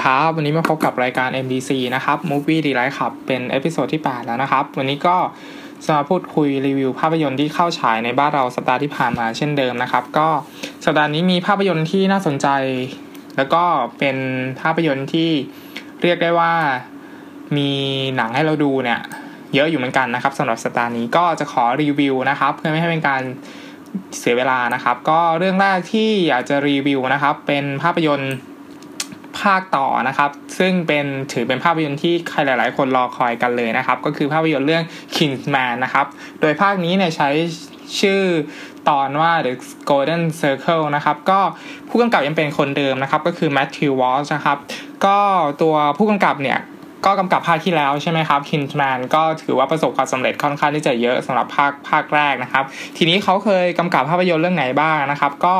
ดีครับ วันนี้มาพบกับรายการ MDC นะครับ Movie d e l i g h t ครับเป็น episode ที่ 8 แล้วนะครับ วันนี้ก็จะมาพูดคุยรีวิวภาพยนตร์ที่เข้าฉายในบ้านเราสัปดาห์ที่ผ่านมาเช่นเดิมนะครับ ก็สัปดาห์นี้มีภาพยนตร์ที่น่าสนใจ แล้วก็เป็นภาพยนตร์ที่เรียกได้ว่ามีหนังให้เราดูเนี่ย เยอะอยู่เหมือนกันนะครับสำหรับสัปดาห์นี้ก็จะขอรีวิวนะครับ เพื่อไม่ให้เป็นการเสียเวลานะครับ ก็เรื่องแรกที่อยากจะรีวิวนะครับ เป็นภาพยนตร์ ภาคต่อนะครับ ซึ่งเป็นถือเป็นภาพยนตร์ที่ใครหลาย ๆ คนรอคอยกันเลยนะครับ ก็คือภาพยนตร์เรื่อง Kingsman นะครับ โดยภาคนี้เนี่ยใช้ชื่อตอนว่า The Golden Circle นะครับ ก็ผู้กำกับยังเป็นคนเดิมนะครับ ก็คือ Matthew Walsh นะครับ ก็ตัวผู้กำกับเนี่ยก็กำกับภาคที่แล้วใช่ไหมครับ Kingsman ก็ถือว่าประสบความสำเร็จค่อนข้างที่จะเยอะสำหรับภาคภาคแรกนะครับ ทีนี้เขาเคยกำกับภาพยนตร์เรื่องไหนบ้างนะครับ ก็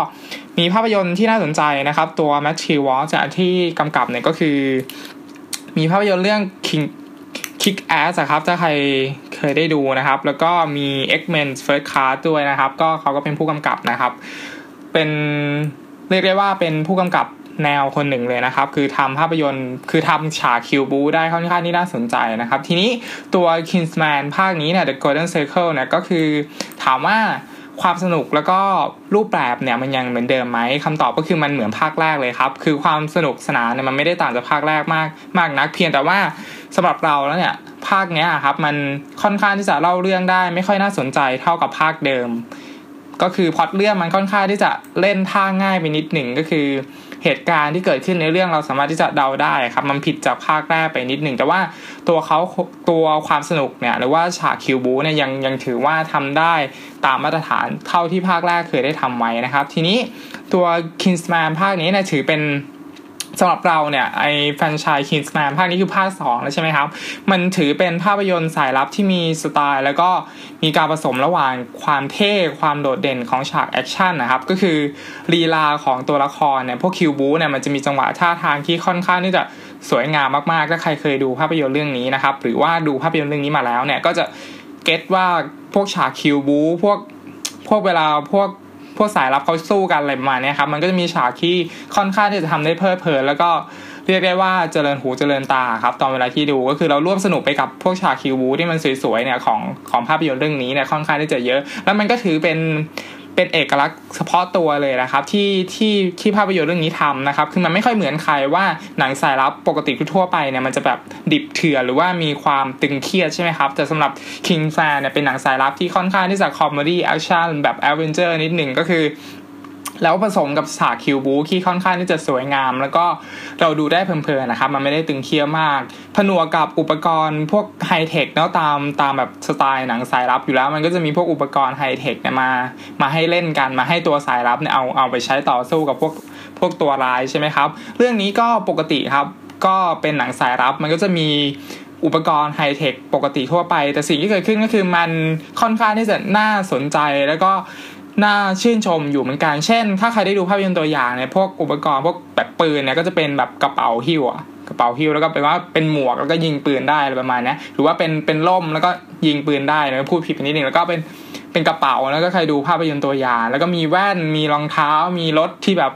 มีภาพยนตร์ที่น่าสนใจนะครับ ตัว Matthew Walsh ที่กำกับเนี่ยก็คือ มีภาพยนตร์เรื่อง King Kick Ass อะครับ ถ้าใครเคยได้ดูนะครับ แล้วก็มี X-Men First Class ด้วยนะครับ ก็เขาก็เป็นผู้กำกับนะครับ เป็นเรียกได้ว่าเป็นผู้กำกับแนวคนหนึ่งเลยนะครับ คือทำภาพยนตร์คือทำฉากคิวบูได้ค่อนข้างที่น่าสนใจนะครับ ทีนี้ตัว Kingsman ภาคนี้เนี่ย The Golden Circle เนี่ยก็คือถามว่า ความสนุกแล้วก็รูปแบบเนี่ยมันยังเหมือนเดิมไหมคำตอบก็คือมันเหมือนภาคแรกเลยครับ คือความสนุกสนานเนี่ยมันไม่ได้ต่างจากภาคแรกมากมากนัก เพียงแต่ว่าสำหรับเราแล้วเนี่ยภาคเนี้ยครับมันค่อนข้างที่จะเล่าเรื่องได้ ไม่ค่อยน่าสนใจเท่ากับภาคเดิม ก็คือพล็อตเรื่องมันค่อนข้างที่จะเล่นท่าง่ายไปนิดหนึ่งก็คือ เหตุการณ์ที่เกิดขึ้นในเรื่องเราสามารถที่จะเดาได้ครับ มันผิดจากภาคแรกไปนิดหนึ่งแต่ว่าตัวเขาตัวความสนุกเนี่ยหรือว่าฉากคิวบู๊เนี่ยยังยังถือว่าทำได้ตามมาตรฐานเท่าที่ภาคแรกเคยได้ทำไว้นะครับ ทีนี้ตัว Kingsman ภาคนี้เนี่ยถือเป็น สำหรับเราเนี่ยไอแฟรนไชส์ Kingsman ภาคนี้คือภาค2แล้วใช่ไหมครับ มันถือเป็นภาพยนตร์สายลับที่มีสไตล์ แล้วก็มีการผสมระหว่างความเท่ความโดดเด่นของฉากแอคชั่นนะครับก็คือลีลาของตัวละครเนี่ยพวกคิวบู๊เนี่ยมันจะมีจังหวะท่าทางที่ค่อนข้างที่จะสวยงามมากๆ ถ้าใครเคยดูภาพยนตร์เรื่องนี้นะครับ หรือว่าดูภาพยนตร์เรื่องนี้มาแล้วเนี่ยก็จะเก็ตว่าพวกฉากคิวบู พวกพวกเวลาพวก วกสายลับเขาสู้กันอะไรประมาณนี้ครับมันก็จะมีฉากที่ค่อนข้างที่จะทำได้เพลิดเพลินแล้วก็เรียกได้ว่าเจริญหูเจริญตาครับตอนเวลาที่ดูก็คือเราร่วมสนุกไปกับพวกฉากคิวบูที่มันสวยๆเนี่ยของของภาพยนตร์เรื่องนี้เนี่ยค่อนข้างที่จะเยอะ แล้วมันก็ถือเป็น เป็นเอกลักษณ์เฉพาะตัวเลยนะครับที่ที่ที่ภาพยนตร์เรื่องนี้ทำนะครับคือมันไม่ค่อยเหมือนใครว่าหนังสายลับปกติทั่วไปเนี่ยมันจะแบบดิบเถื่อนหรือว่ามีความตึงเครียดใช่ไหมครับแต่สำหรับ Kingsman เนี่ยเป็นหนังสายลับที่ค่อนข้างที่จะ comedy action แบบ adventure นิดหนึ่งก็คือ แล้วผสมกับฉากคิวบู๊ที่ค่อนข้างที่จะสวยงาม แล้วก็เราดูได้เพลินๆนะครับ มันไม่ได้ตึงเครียดมาก ผนวกกับอุปกรณ์พวกไฮเทคเนาะตามตามแบบสไตล์หนังสายลับอยู่แล้ว มันก็จะมีพวกอุปกรณ์ไฮเทคเนี่ยมา มาให้เล่นกันมาให้ตัวสายลับเนี่ยเอาเอาไปใช้ต่อสู้กับพวกพวกตัวร้ายใช่ไหมครับ เรื่องนี้ก็ปกติครับ ก็เป็นหนังสายลับมันก็จะมีอุปกรณ์ไฮเทคปกติทั่วไป แต่สิ่งที่เกิดขึ้นก็คือมันค่อนข้างที่จะน่าสนใจแล้วก็ น่าชื่นชมอยู่เหมือนกัน เช่น ถ้าใครได้ดูภาพยนตร์ตัวอย่างเนี่ยพวกอุปกรณ์พวกแบบปืนเนี่ยก็จะเป็นแบบกระเป๋าหิ้วอะกระเป๋าหิ้วแล้วก็เป็นว่าเป็นหมวกแล้วก็ยิงปืนได้อะไรประมาณนี้หรือว่าเป็นเป็นล่มแล้วก็ยิงปืนได้นะพูดผิดไปนิดนึงแล้วก็เป็นเป็นกระเป๋าแล้วก็ใครดูภาพยนตร์ตัวอย่าง แล้วก็มีแว่นมีรองเท้ามีรถที่แบบ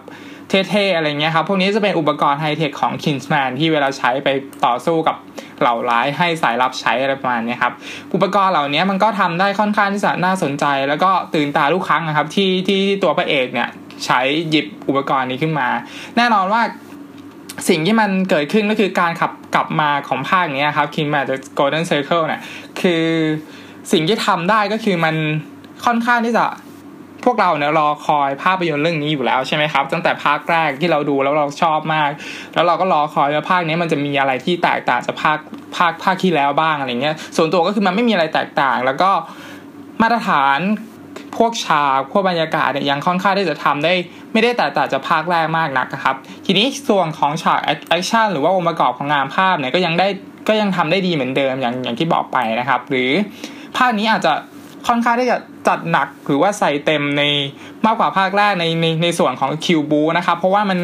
เท่ๆอะไรเงี้ยครับพวกนี้จะเป็นอุปกรณ์ไฮเทคของ Kingsman ที่เวลาใช้ไปต่อสู้กับ เหล่าร้ายให้สายลับใช้อะไรประมาณนี้ครับอุปกรณ์เหล่านี้มันก็ทำได้ค่อนข้างที่จะน่าสนใจ แล้วก็ตื่นตาทุกครั้งนะครับที่ที่ตัวพระเอกเนี่ยใช้หยิบอุปกรณ์นี้ขึ้นมา แน่นอนว่าสิ่งที่มันเกิดขึ้นก็คือการขับกลับมาของภาคนี้ครับ Kingman The Golden Circle เนี่ยคือสิ่งที่ทำได้ก็คือมันค่อนข้างที่จะ พวกเราเนี่ยรอคอยภาพยนตร์เรื่องนี้อยู่แล้วใช่ไหมครับ ตั้งแต่ภาคแรกที่เราดูแล้วเราชอบมาก แล้วเราก็รอคอยว่าภาคนี้มันจะมีอะไรที่แตกต่างจากภาคภาคภาคที่แล้วบ้างอะไรเงี้ย ส่วนตัวก็คือมันไม่มีอะไรแตกต่าง แล้วก็มาตรฐานพวกฉากพวกบรรยากาศเนี่ยยังค่อนข้างที่จะทำได้ ไม่ได้แตกต่างจากภาคแรกมากนักครับ ทีนี้ส่วนของฉากแอคชั่นหรือว่าองค์ประกอบของงานภาพเนี่ยก็ยังได้ก็ยังทำได้ดีเหมือนเดิมอย่างอย่างที่บอกไปนะครับ หรือภาคนี้อาจจะ ค่อนข้างที่จะจัดหนักหรือว่าใส่เต็มในมากกว่าภาคแรกในในในส่วนของคิวบู๊นะครับเพราะว่ามัน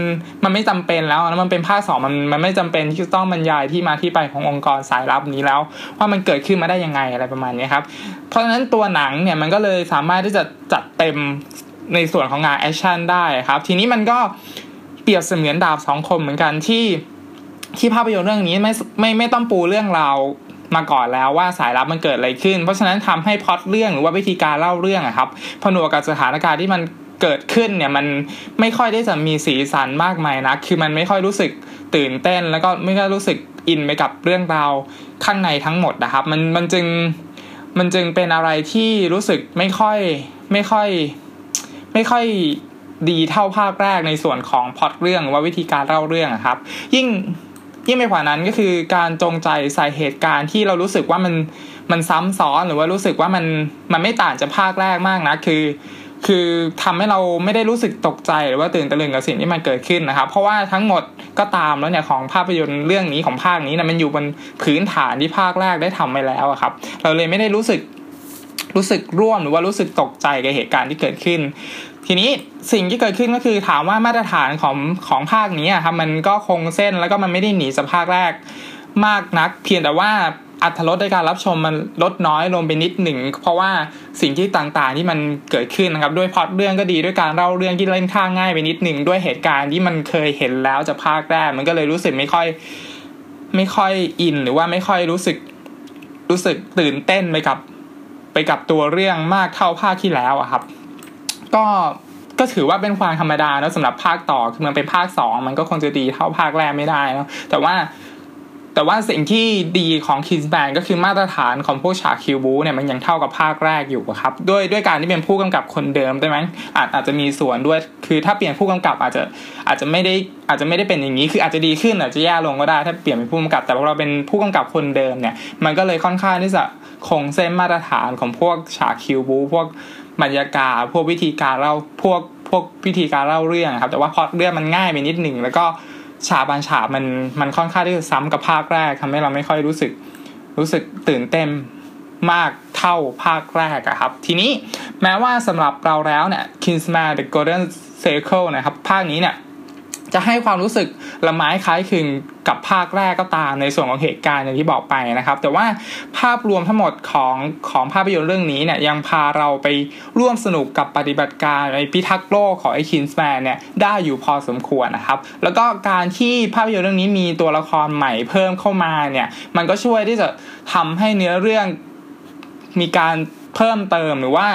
มันไม่จำเป็นแล้วนะมันเป็นภาคสองมันมันไม่จำเป็นที่จะต้องบรรยายที่มาที่ไปขององค์กรสายลับนี้แล้ว ว่ามันเกิดขึ้นมาได้ยังไงอะไรประมาณนี้ครับเพราะฉะนั้นตัวหนังเนี่ยมันก็เลยสามารถที่จะจัดเต็มในส่วนของงานแอคชั่นได้ครับ ทีนี้มันก็เปรียบเสมือนดาบสองคมเหมือนกันที่ที่ภาพยนตร์เรื่องนี้ไม่ไม่ไม่ต้องปูเรื่องราว มาก่อนแล้วว่าสายลับมันเกิดอะไรขึ้น เพราะฉะนั้นทำให้พล็อตเรื่องหรือว่าวิธีการเล่าเรื่องอะครับผนวกกับสถานการณ์ที่มันเกิดขึ้นเนี่ยมันไม่ค่อยได้จะมีสีสันมากมายนะคือมันไม่ค่อยรู้สึกตื่นเต้น แล้วก็ไม่ค่อยรู้สึกอินไปกับเรื่องราวข้างในทั้งหมดนะครับ มันมันจึงมันจึงเป็นอะไรที่รู้สึกไม่ค่อยไม่ค่อย ไม่ค่อยดีเท่าภาคแรกในส่วนของพล็อตเรื่องว่าวิธีการเล่าเรื่องครับ ยิ่ง ยิ่งไปกว่านั้นก็คือการจงใจใส่เหตุการณ์ที่เรารู้สึกว่ามันมันซ้ำซ้อนหรือว่ารู้สึกว่ามันมันไม่ต่างจากภาคแรกมากนะคือ คือทำให้เราไม่ได้รู้สึกตกใจหรือว่าตื่นตะลึงกับสิ่งที่มันเกิดขึ้นนะครับ เพราะว่าทั้งหมดก็ตามแล้วเนี่ยของภาพยนตร์เรื่องนี้ของภาคนี้นะมันอยู่บนพื้นฐานที่ภาคแรกได้ทำไปแล้วครับ เราเลยไม่ได้รู้สึกรู้สึกร่วมหรือว่ารู้สึกตกใจกับเหตุการณ์ที่เกิดขึ้น ทีนี้สิ่งที่เกิดขึ้นก็คือถามว่ามาตรฐานของของภาคนี้ครับมันก็คงเส้นแล้วก็มันไม่ได้หนีจากภาคแรกมากนัก เพียงแต่ว่าอัตรสในการรับชมมันลดน้อยลงไปนิดหนึ่ง เพราะว่าสิ่งที่ต่างๆที่มันเกิดขึ้นนะครับ ด้วยพอดเรื่องก็ดีด้วยการเล่าเรื่องที่เล่นข้างง่ายไปนิดหนึ่งด้วยเหตุการณ์ที่มันเคยเห็นแล้วจากภาคแรกมันก็เลยรู้สึกไม่ค่อยไม่ค่อยอิน หรือว่าไม่ค่อยรู้สึกรู้สึกตื่นเต้นไปกับไปกับตัวเรื่องมากเท่าภาคที่แล้วอะครับ ก็ก็ถือว่าเป็นความธรรมดานะสำหรับภาคต่อคือมันเป็นภาคสองมันก็คงจะดีเท่าภาคแรกไม่ได้นะแต่ว่าแต่ว่าสิ่งที่ดีของคิสแบนก็คือมาตรฐานของพวกฉากคิวบูเนี่ยมันยังเท่ากับภาคแรกอยู่ครับด้วยด้วยการที่เป็นผู้กำกับคนเดิมได้ไหมอาจอาจจะมีส่วนด้วยคือถ้าเปลี่ยนผู้กำกับอาจจะอาจจะไม่ได้อาจจะไม่ได้เป็นอย่างนี้คืออาจจะดีขึ้นอาจจะแย่ลงก็ได้ถ้าเปลี่ยนเป็นผู้กำกับ แต่พอเราเป็นผู้กำกับคนเดิมเนี่ยมันก็เลยค่อนข้างที่จะคงเส้นมาตรฐานของพวกฉากคิวบูพวก บรรยากาศพวกวิธีการเล่าพวกพวกวิธีการเล่าเรื่องครับ แต่ว่าพอเรื่องมันง่ายไปนิดหนึ่งแล้วก็ฉากบางฉากมันมันค่อนข้างที่จะซ้ำกับภาคแรกทำให้เราไม่ค่อยรู้สึกรู้สึกตื่นเต้นมากเท่าภาคแรกอะครับ ทีนี้แม้ว่าสำหรับเราแล้วเนี่ย Kingsman The Golden Circle นะครับ ภาคนี้เนี่ย จะให้ความรู้สึกละไม้คล้ายคลึงกับภาคแรกก็ตามในส่วนของเหตุการณ์อย่างที่บอกไปนะครับ แต่ว่าภาพรวมทั้งหมดของของภาพยนตร์เรื่องนี้เนี่ยยังพาเราไปร่วมสนุกกับปฏิบัติการในพิทักษ์โลกของไอคินส์แมนเนี่ยได้อยู่พอสมควรนะครับ แล้วก็การที่ภาพยนตร์เรื่องนี้มีตัวละครใหม่เพิ่มเข้ามาเนี่ยมันก็ช่วยที่จะทำให้เนื้อเรื่องมีการเพิ่มเติมหรือว่า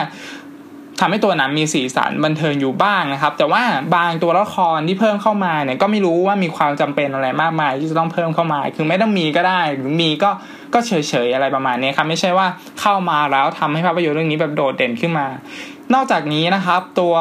ทำให้ตัวหนังมีสีสันบันเทิงอยู่บ้างนะครับ แต่ว่าบางตัวละครที่เพิ่มเข้ามาเนี่ยก็ไม่รู้ว่ามีความจำเป็นอะไรมากมาย ที่จะต้องเพิ่มเข้ามา คือไม่ต้องมีก็ได้ หรือมีก็ก็เฉยๆอะไรประมาณนี้ครับไม่ใช่ว่าเข้ามาแล้วทำให้ภาพยนตร์เรื่องนี้แบบโดดเด่นขึ้นมา นอกจากนี้นะครับ ตัว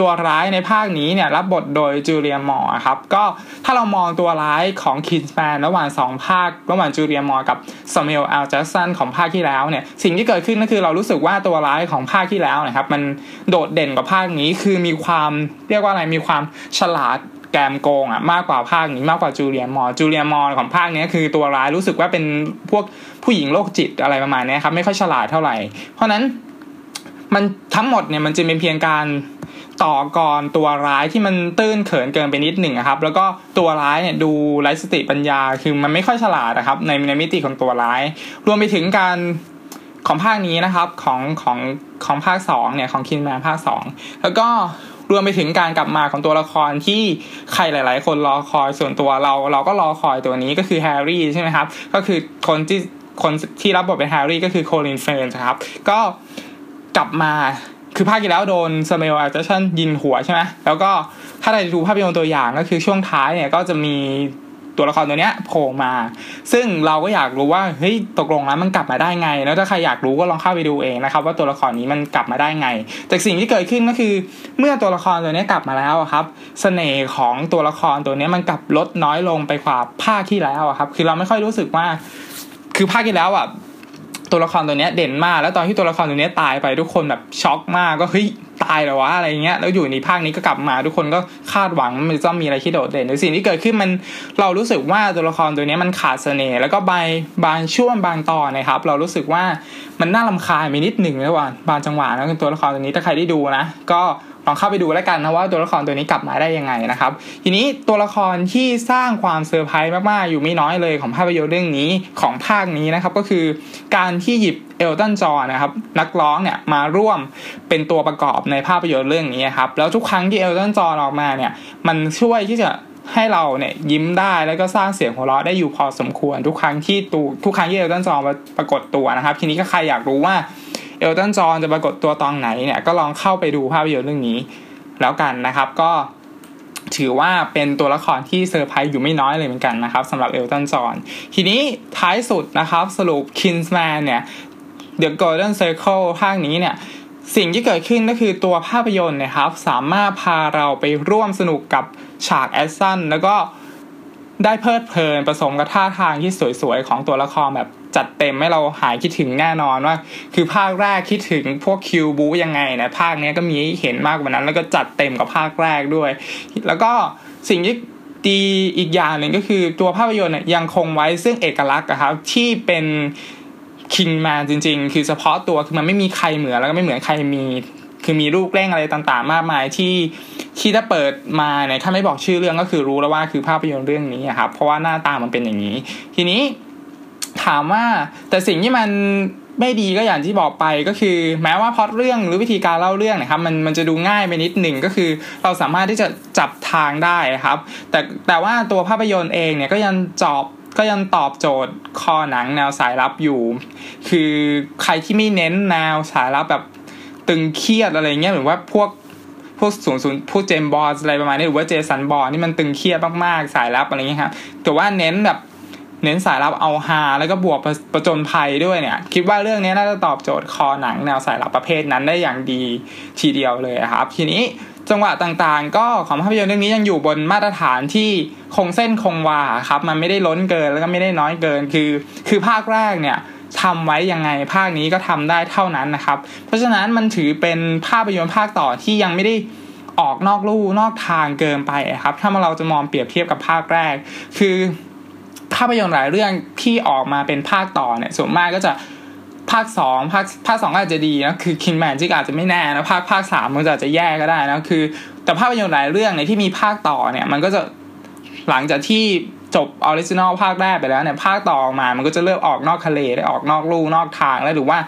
ตัวร้ายในภาคนี้เนี่ยรับบทโดยจูเลียมอร์ครับก็ถ้าเรามองตัวร้ายของคิงส์แมนระหว่าง 2 ภาค ระหว่างจูเลียนมัวร์กับซามูเอลแอลแจ็คสันของภาคที่แล้วเนี่ยสิ่งที่เกิดขึ้นก็คือเรารู้สึกว่าตัวร้ายของภาคที่แล้วนะครับมันโดดเด่นกว่าภาคนี้คือมีความเรียกว่าอะไรมีความฉลาดแกมโกงอะมากกว่าภาคนี้มากกว่าจูเลียนมัวร์จูเลียนมัวร์ของภาคนี้คือตัวร้ายรู้สึกว่าเป็นพวกผู้หญิงโรคจิตอะไรประมาณนี้ครับไม่ค่อยฉลาดเท่าไหร่ เพราะนั้นมันทั้งหมดเนี่ยมันจะเป็นเพียงการ ต่อกรตัวร้ายที่มันตื้นเขินเกินไปนิดหนึ่งครับ แล้วก็ตัวร้ายเนี่ยดูไร้สติปัญญาคือมันไม่ค่อยฉลาดนะครับในในมิติของตัวร้าย รวมไปถึงการของภาคนี้นะครับของของของภาคสองเนี่ยของคิงส์แมนภาคสองแล้วก็รวมไปถึงการกลับมาของตัวละครที่ใครหลาย ๆ คนรอคอยส่วนตัวเราเราก็รอคอยตัวนี้ก็คือแฮร์รี่ใช่ไหมครับก็คือคนที่คนที่รับบทเป็นแฮร์รี่ก็คือโคลินเฟิร์ธครับก็กลับมา คือภาคที่แล้วโดนสเมลอาจชันยิงหัวใช่ไหมแล้วก็ถ้าเราดูภาพยนตร์ตัวอย่างก็คือช่วงท้ายเนี่ยก็จะมีตัวละครตัวเนี้ยโผล่มา ซึ่งเราก็อยากรู้ว่าเฮ้ยตกลงแล้วมันกลับมาได้ไง แล้วถ้าใครอยากรู้ก็ลองเข้าไปดูเองนะครับ ว่าตัวละครนี้มันกลับมาได้ไงแต่สิ่งที่เกิดขึ้นก็คือ เมื่อตัวละครตัวนี้กลับมาแล้วครับสเสน่ห์ของตัวละครตัวนี้มันกลับลดน้อยลงไปกว่าภาคที่แล้วครับ คือเราไม่ค่อยรู้สึกว่า คือภาคที่แล้วอะ ตัวละครตัวนี้เด่นมาก แล้วตอนที่ตัวละครตัวนี้ตายไปทุกคนแบบช็อกมากก็เฮ้ยตายแล้ววะอะไรเงี้ยแล้วอยู่ในภาคนี้ก็กลับมาทุกคนก็คาดหวังมันจะมีอะไรที่โดดเด่นในสิ่งที่เกิดขึ้นมันเรารู้สึกว่าตัวละครตัวนี้มันขาดเสน่ห์แล้วก็ใบบางช่วงบางตอนนะครับ เรารู้สึกว่ามันน่าลำคาญไปนิดหนึ่งแล้วว่าบางจังหวะนะตัวละครตัวนี้ถ้าใครได้ดูนะก็ ลองเข้าไปดูแล้วกันนะว่าตัวละครตัวนี้กลับมาได้ยังไงนะครับ ทีนี้ตัวละครที่สร้างความเซอร์ไพรส์มากๆ อยู่ไม่น้อยเลยของภาพยนตร์เรื่องนี้ของภาคนี้นะครับก็คือการที่หยิบเอลตันจอห์นนะครับนักร้องเนี่ยมาร่วมเป็นตัวประกอบในภาพยนตร์เรื่องนี้ครับแล้วทุกครั้งที่เอลตันจอห์นออกมาเนี่ยมันช่วยที่จะให้เราเนี่ยยิ้มได้แล้วก็สร้างเสียงหัวเราะได้อยู่พอสมควร ทุกครั้งที่ตูทุกครั้งที่เอลตันจอห์นปรากฏตัวนะครับ ทีนี้ก็ใครอยากรู้ว่า เอลตันจอห์นจะปรากฏตัวตอนไหนเนี่ยก็ลองเข้าไปดูภาพยนตร์เรื่องนี้ แล้วกันนะครับก็ถือว่าเป็นตัวละครที่เซอร์ไพรส์อยู่ไม่น้อยเลยเหมือนกันนะครับสำหรับเอลตันจอห์นทีนี้ท้ายสุดนะครับสรุป Kingsman เนี่ย The Golden Circle ภาคนี้เนี่ยสิ่งที่เกิดขึ้นก็คือตัวภาพยนตร์นะครับ สามารถพาเราไปร่วมสนุกกับฉากแอคชั่นแล้วก็ได้เพลิดเพลินผสมกับท่าทางที่สวยๆ ของตัวละครแบบ จัดเต็มให้เราหายคิดถึงแน่นอนว่า คือภาคแรกคิดถึงพวกคิวบูยังไงนะภาคนี้ก็มีเห็นมากกว่านั้น แล้วก็จัดเต็มกับภาคแรกด้วย แล้วก็สิ่งที่ดีอีกอย่างหนึ่งก็คือตัวภาพยนตร์เนี่ยยังคงไว้ซึ่งเอกลักษณ์ครับที่เป็นคิงแมนจริง ๆ คือเฉพาะตัวคือมันไม่มีใครเหมือนแล้วก็ไม่เหมือนใครมีคือมีรูปเร่งอะไรต่างๆ มากมายที่ที่ถ้าเปิดมาเนี่ยถ้าไม่บอกชื่อเรื่องก็คือรู้แล้วว่าคือภาพยนตร์เรื่องนี้ครับเพราะว่าหน้าตามันเป็นอย่างนี้ ทีนี้ ถามว่าแต่สิ่งที่มันไม่ดีก็อย่างที่บอกไปก็คือ แม้ว่าพอดเรื่องหรือวิธีการเล่าเรื่องนะครับมันมันจะดูง่ายไปนิดหนึ่งก็คือ เราสามารถที่จะจับทางได้ครับ แต่แต่ว่าตัวภาพยนตร์เองเนี่ยก็ยังจอบก็ยังตอบโจทย์คอหนังแนวสายลับอยู่ คือใครที่ไม่เน้นแนวสายลับแบบตึงเครียดอะไรเงี้ยหรือว่าพวกพวกศูนย์ศูนย์พวกเจมบอลอะไรประมาณนี้หรือว่าเจสันบอลนี่มันตึงเครียดมากๆสายลับอะไรเงี้ยครับแต่ว่าเน้นแบบ เน้นสายลับเอาฮาแล้วก็บวกประจนภัยด้วยเนี่ย คิดว่าเรื่องนี้น่าจะตอบโจทย์คอหนังแนวสายลับประเภทนั้นได้อย่างดีทีเดียวเลยครับ ทีนี้จังหวะต่างๆ ก็ของภาพยนตร์เรื่องนี้ยังอยู่บนมาตรฐานที่คงเส้นคงวาครับ มันไม่ได้ล้นเกินแล้วก็ไม่ได้น้อยเกินคือ คือภาคแรกเนี่ยทำไว้ยังไงภาคนี้ก็ทำได้เท่านั้นนะครับ เพราะฉะนั้นมันถือเป็นภาพยนตร์ภาคต่อที่ยังไม่ได้ออกนอกลู่นอกทางเกินไปครับ ถ้าเราจะมองเปรียบเทียบกับภาคแรก คือ ภาพยนตร์หลายเรื่องที่ออกมาเป็นภาคต่อเนี่ยส่วนมากก็จะภาคสองภาคภาคสองก็อาจจะดีนะคือคิงส์แมนที่อาจจะไม่แน่นะภาคภาคสามมันอาจจะแย่ก็ได้นะคือ แต่ภาพยนตร์หลายเรื่องในที่มีภาคต่อเนี่ยมันก็จะหลังจากที่จบ original ภาคแรกไปแล้วเนี่ยภาคต่อมา มันก็จะเริ่มออกนอกทะเลได้ออกนอกลู่นอกทางแล้วหรือว่า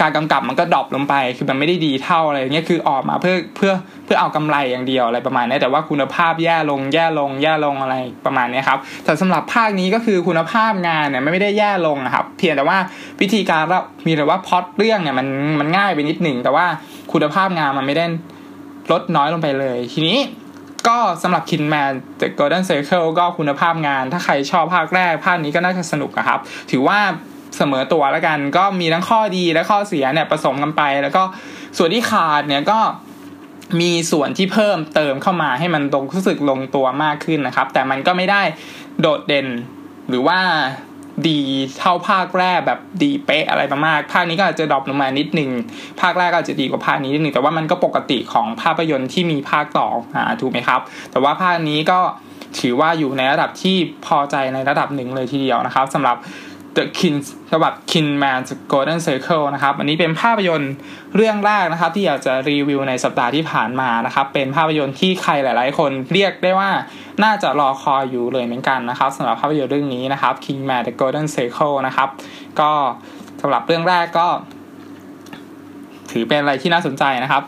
การกำกับมันก็ drop ลงไป คือมันไม่ได้ดีเท่าอะไรเงี้ยคือออกมาเพื่อเพื่อเพื่อเอากำไรอย่างเดียวอะไรประมาณนี้แต่ว่าคุณภาพแย่ลงแย่ลงแย่ลงอะไรประมาณนี้ครับแต่สำหรับภาคนี้ก็คือคุณภาพงานเนี่ยไม่ได้แย่ลงนะครับ เพียงแต่ว่าวิธีการเรามีแต่ว่าพอดเรื่องเนี่ยมันมันง่ายไปนิดหนึ่งแต่ว่าคุณภาพงานมันไม่ได้ลดน้อยลงไปเลย ทีนี้ก็สำหรับคินแมน The Golden Circle ก็คุณภาพงาน ถ้าใครชอบภาคแรก ภาคนี้ก็น่าจะสนุกครับ ถือว่า เสมอตัวแล้วกัน ก็มีทั้งข้อดีและข้อเสียเนี่ยผสมกันไป แล้วก็ส่วนที่ขาดเนี่ยก็มีส่วนที่เพิ่มเติมเข้ามาให้มันตรงรู้สึกลงตัวมากขึ้นนะครับ แต่มันก็ไม่ได้โดดเด่นหรือว่าดีเท่าภาคแรกแบบดีเป๊ะอะไรประมาณภาคนี้ก็อาจจะดรอปลงมานิดนึง ภาคแรกก็อาจจะดีกว่าภาคนี้นิดนึงแต่ว่ามันก็ปกติของภาพยนตร์ที่มีภาคต่ออ่าถูกไหมครับ แต่ว่าภาคนี้ก็ถือว่าอยู่ในระดับที่พอใจในระดับหนึ่งเลยทีเดียวนะครับสำหรับ The Kin ฉบับ Kin Man Golden Circle นะครับ อันนี้เป็นภาพยนตร์เรื่องแรกนะครับ ที่อยากจะรีวิวในสัปดาห์ที่ผ่านมานะครับ เป็นภาพยนตร์ที่ใครหลายๆ คนเรียกได้ว่าน่าจะรอคอยอยู่เลยเหมือนกันนะครับสำหรับภาพยนตร์เรื่องนี้นะครับ King Man The Golden Circle นะครับ ก็สำหรับเรื่องแรกก็ ถือเป็นอะไรที่น่าสนใจนะครับ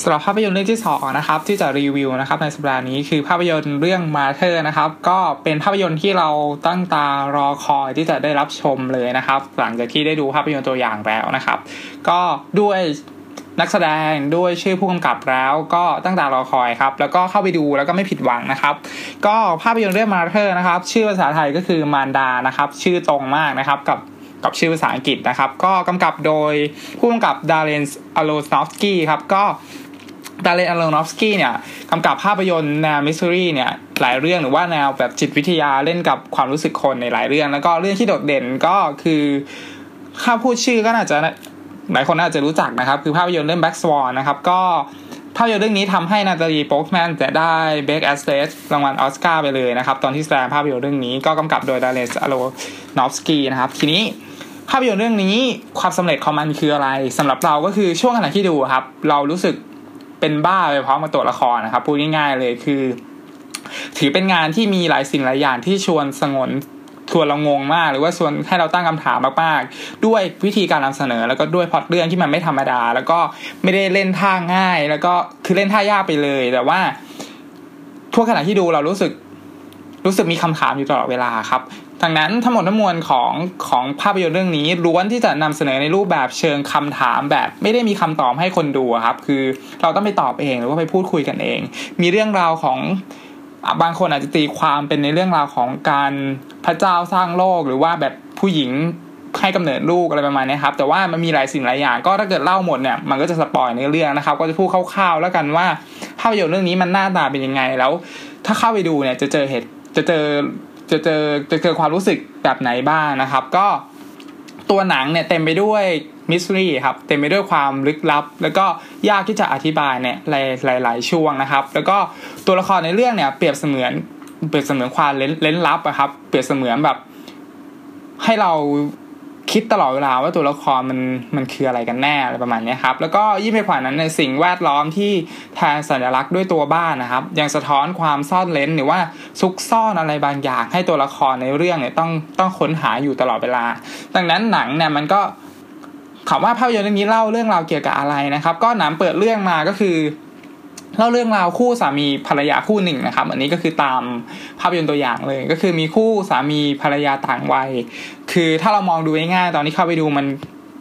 สำหรับภาพยนตร์เรื่องที่สองนะครับที่จะรีวิวนะครับในสัปดาห์นี้คือภาพยนตร์เรื่องมาเธอร์นะครับก็เป็นภาพยนตร์ที่เราตั้งตารอคอยที่จะได้รับชมเลยนะครับ หลังจากที่ได้ดูภาพยนตร์ตัวอย่างแล้วนะครับ ก็ด้วยนักแสดงด้วยชื่อผู้กำกับแล้วก็ตั้งตารอคอยครับ แล้วก็เข้าไปดูแล้วก็ไม่ผิดหวังนะครับ ก็ภาพยนตร์เรื่อง Mother นะครับ ชื่อภาษาไทยก็คือมารดานะครับ ชื่อตรงมากนะครับกับกับชื่อภาษาอังกฤษนะครับ ก็กำกับโดยผู้กำกับดาร์เรนส์อโลสนอฟสกี้ครับก็ ดาร์เรนอโรนอฟสกี้เนี่ยกำกับภาพยนตร์แนว mystery เนี่ยหลายเรื่องหรือว่าแนวแบบจิตวิทยาเล่นกับความรู้สึกคนในหลายเรื่อง แล้วก็เรื่องที่โดดเด่นก็คือถ้าพูดชื่อก็น่าจะหลายคนน่าจะรู้จักนะครับ คือภาพยนตร์เรื่อง Black Swan นะครับก็ภาพยนตร์เรื่องนี้ทำให้นาตาลีพอร์ตแมนจะได้ Best Actress รางวัลออสการ์ไปเลยนะครับ ตอนที่แสดงภาพยนตร์เรื่องนี้ก็กำกับโดยดาร์เรนอโรนอฟสกี้นะครับ ทีนี้ภาพยนตร์เรื่องนี้ความสำเร็จของมันคืออะไรสำหรับเราก็คือช่วงขณะที่ดูครับ เรารู้สึก เป็นบ้าไปพร้อมกับตัวละครนะครับพูดง่ายๆเลยคือ ถือเป็นงานที่มีหลายสิ่งหลายอย่างที่ชวนฉงนชวนเรางงมาก หรือว่าชวนให้เราตั้งคำถามมากๆ ด้วยวิธีการนำเสนอแล้วก็ด้วยพอดเรื่องที่มันไม่ธรรมดา แล้วก็ไม่ได้เล่นท่าง่าย แล้วก็คือเล่นท่ายากไปเลย แต่ว่าทั่วขณะที่ดูเรารู้สึกรู้สึกมีคำถามอยู่ตลอดเวลาครับ ดังนั้นทั้งหมดทั้งมวลของของภาพยนตร์เรื่องนี้ล้วนที่จะนำเสนอในรูปแบบเชิงคำถามแบบ ไม่ได้มีคำตอบให้คนดูครับ คือเราต้องไปตอบเองหรือว่าไปพูดคุยกันเอง มีเรื่องราวของบางคนอาจจะตีความเป็นในเรื่องราวของการพระเจ้าสร้างโลกหรือว่าแบบผู้หญิงให้กำเนิดลูกอะไรประมาณนี้ครับแต่ว่ามันมีหลายสิ่งหลายอย่าง ก็ถ้าเกิดเล่าหมดเนี่ยมันก็จะสปอยในเรื่องนะครับ ก็จะพูดคร่าวๆแล้วกันว่าภาพยนตร์เรื่องนี้มันหน้าตาเป็นยังไงแล้ว ถ้าเข้าไปดูเนี่ยจะเจอเหตุจะเจอ จะเจอจะเจอความรู้สึกแบบไหนบ้างนะครับ ก็ตัวหนังเนี่ยเต็มไปด้วยมิสทรีครับเต็มไปด้วยความลึกลับ แล้วก็ยากที่จะอธิบายเนี่ยหลายหลายช่วงนะครับ แล้วก็ตัวละครในเรื่องเนี่ยเปรียบเสมือนเปรียบเสมือนความเล้นลับอะครับ เปรียบเสมือนแบบให้เรา คิดตลอดเวลาว่าตัวละครมันมันคืออะไรกันแน่อะไรประมาณนี้ครับแล้วก็ยิ่งไปกว่านั้นในสิ่งแวดล้อมที่แทนสัญลักษณ์ด้วยตัวบ้านนะครับยังสะท้อนความซ่อนเลนหรือว่าซุกซ่อนอะไรบางอย่าง ให้ตัวละครในเรื่องเนี่ยต้องต้องค้นหาอยู่ตลอดเวลา ดังนั้นหนังเนี่ยมันก็ถามว่าภาพยนตร์เรื่องนี้เล่าเรื่องราวเกี่ยวกับอะไรนะครับ ก็หนังเปิดเรื่องมาก็คือ เล่าเรื่องราวคู่สามีภรรยาคู่หนึ่งนะครับ อันนี้ก็คือตามภาพยนตร์ตัวอย่างเลย ก็คือมีคู่สามีภรรยาต่างวัย คือถ้าเรามองดูง่ายๆตอนที่เข้าไปดูมัน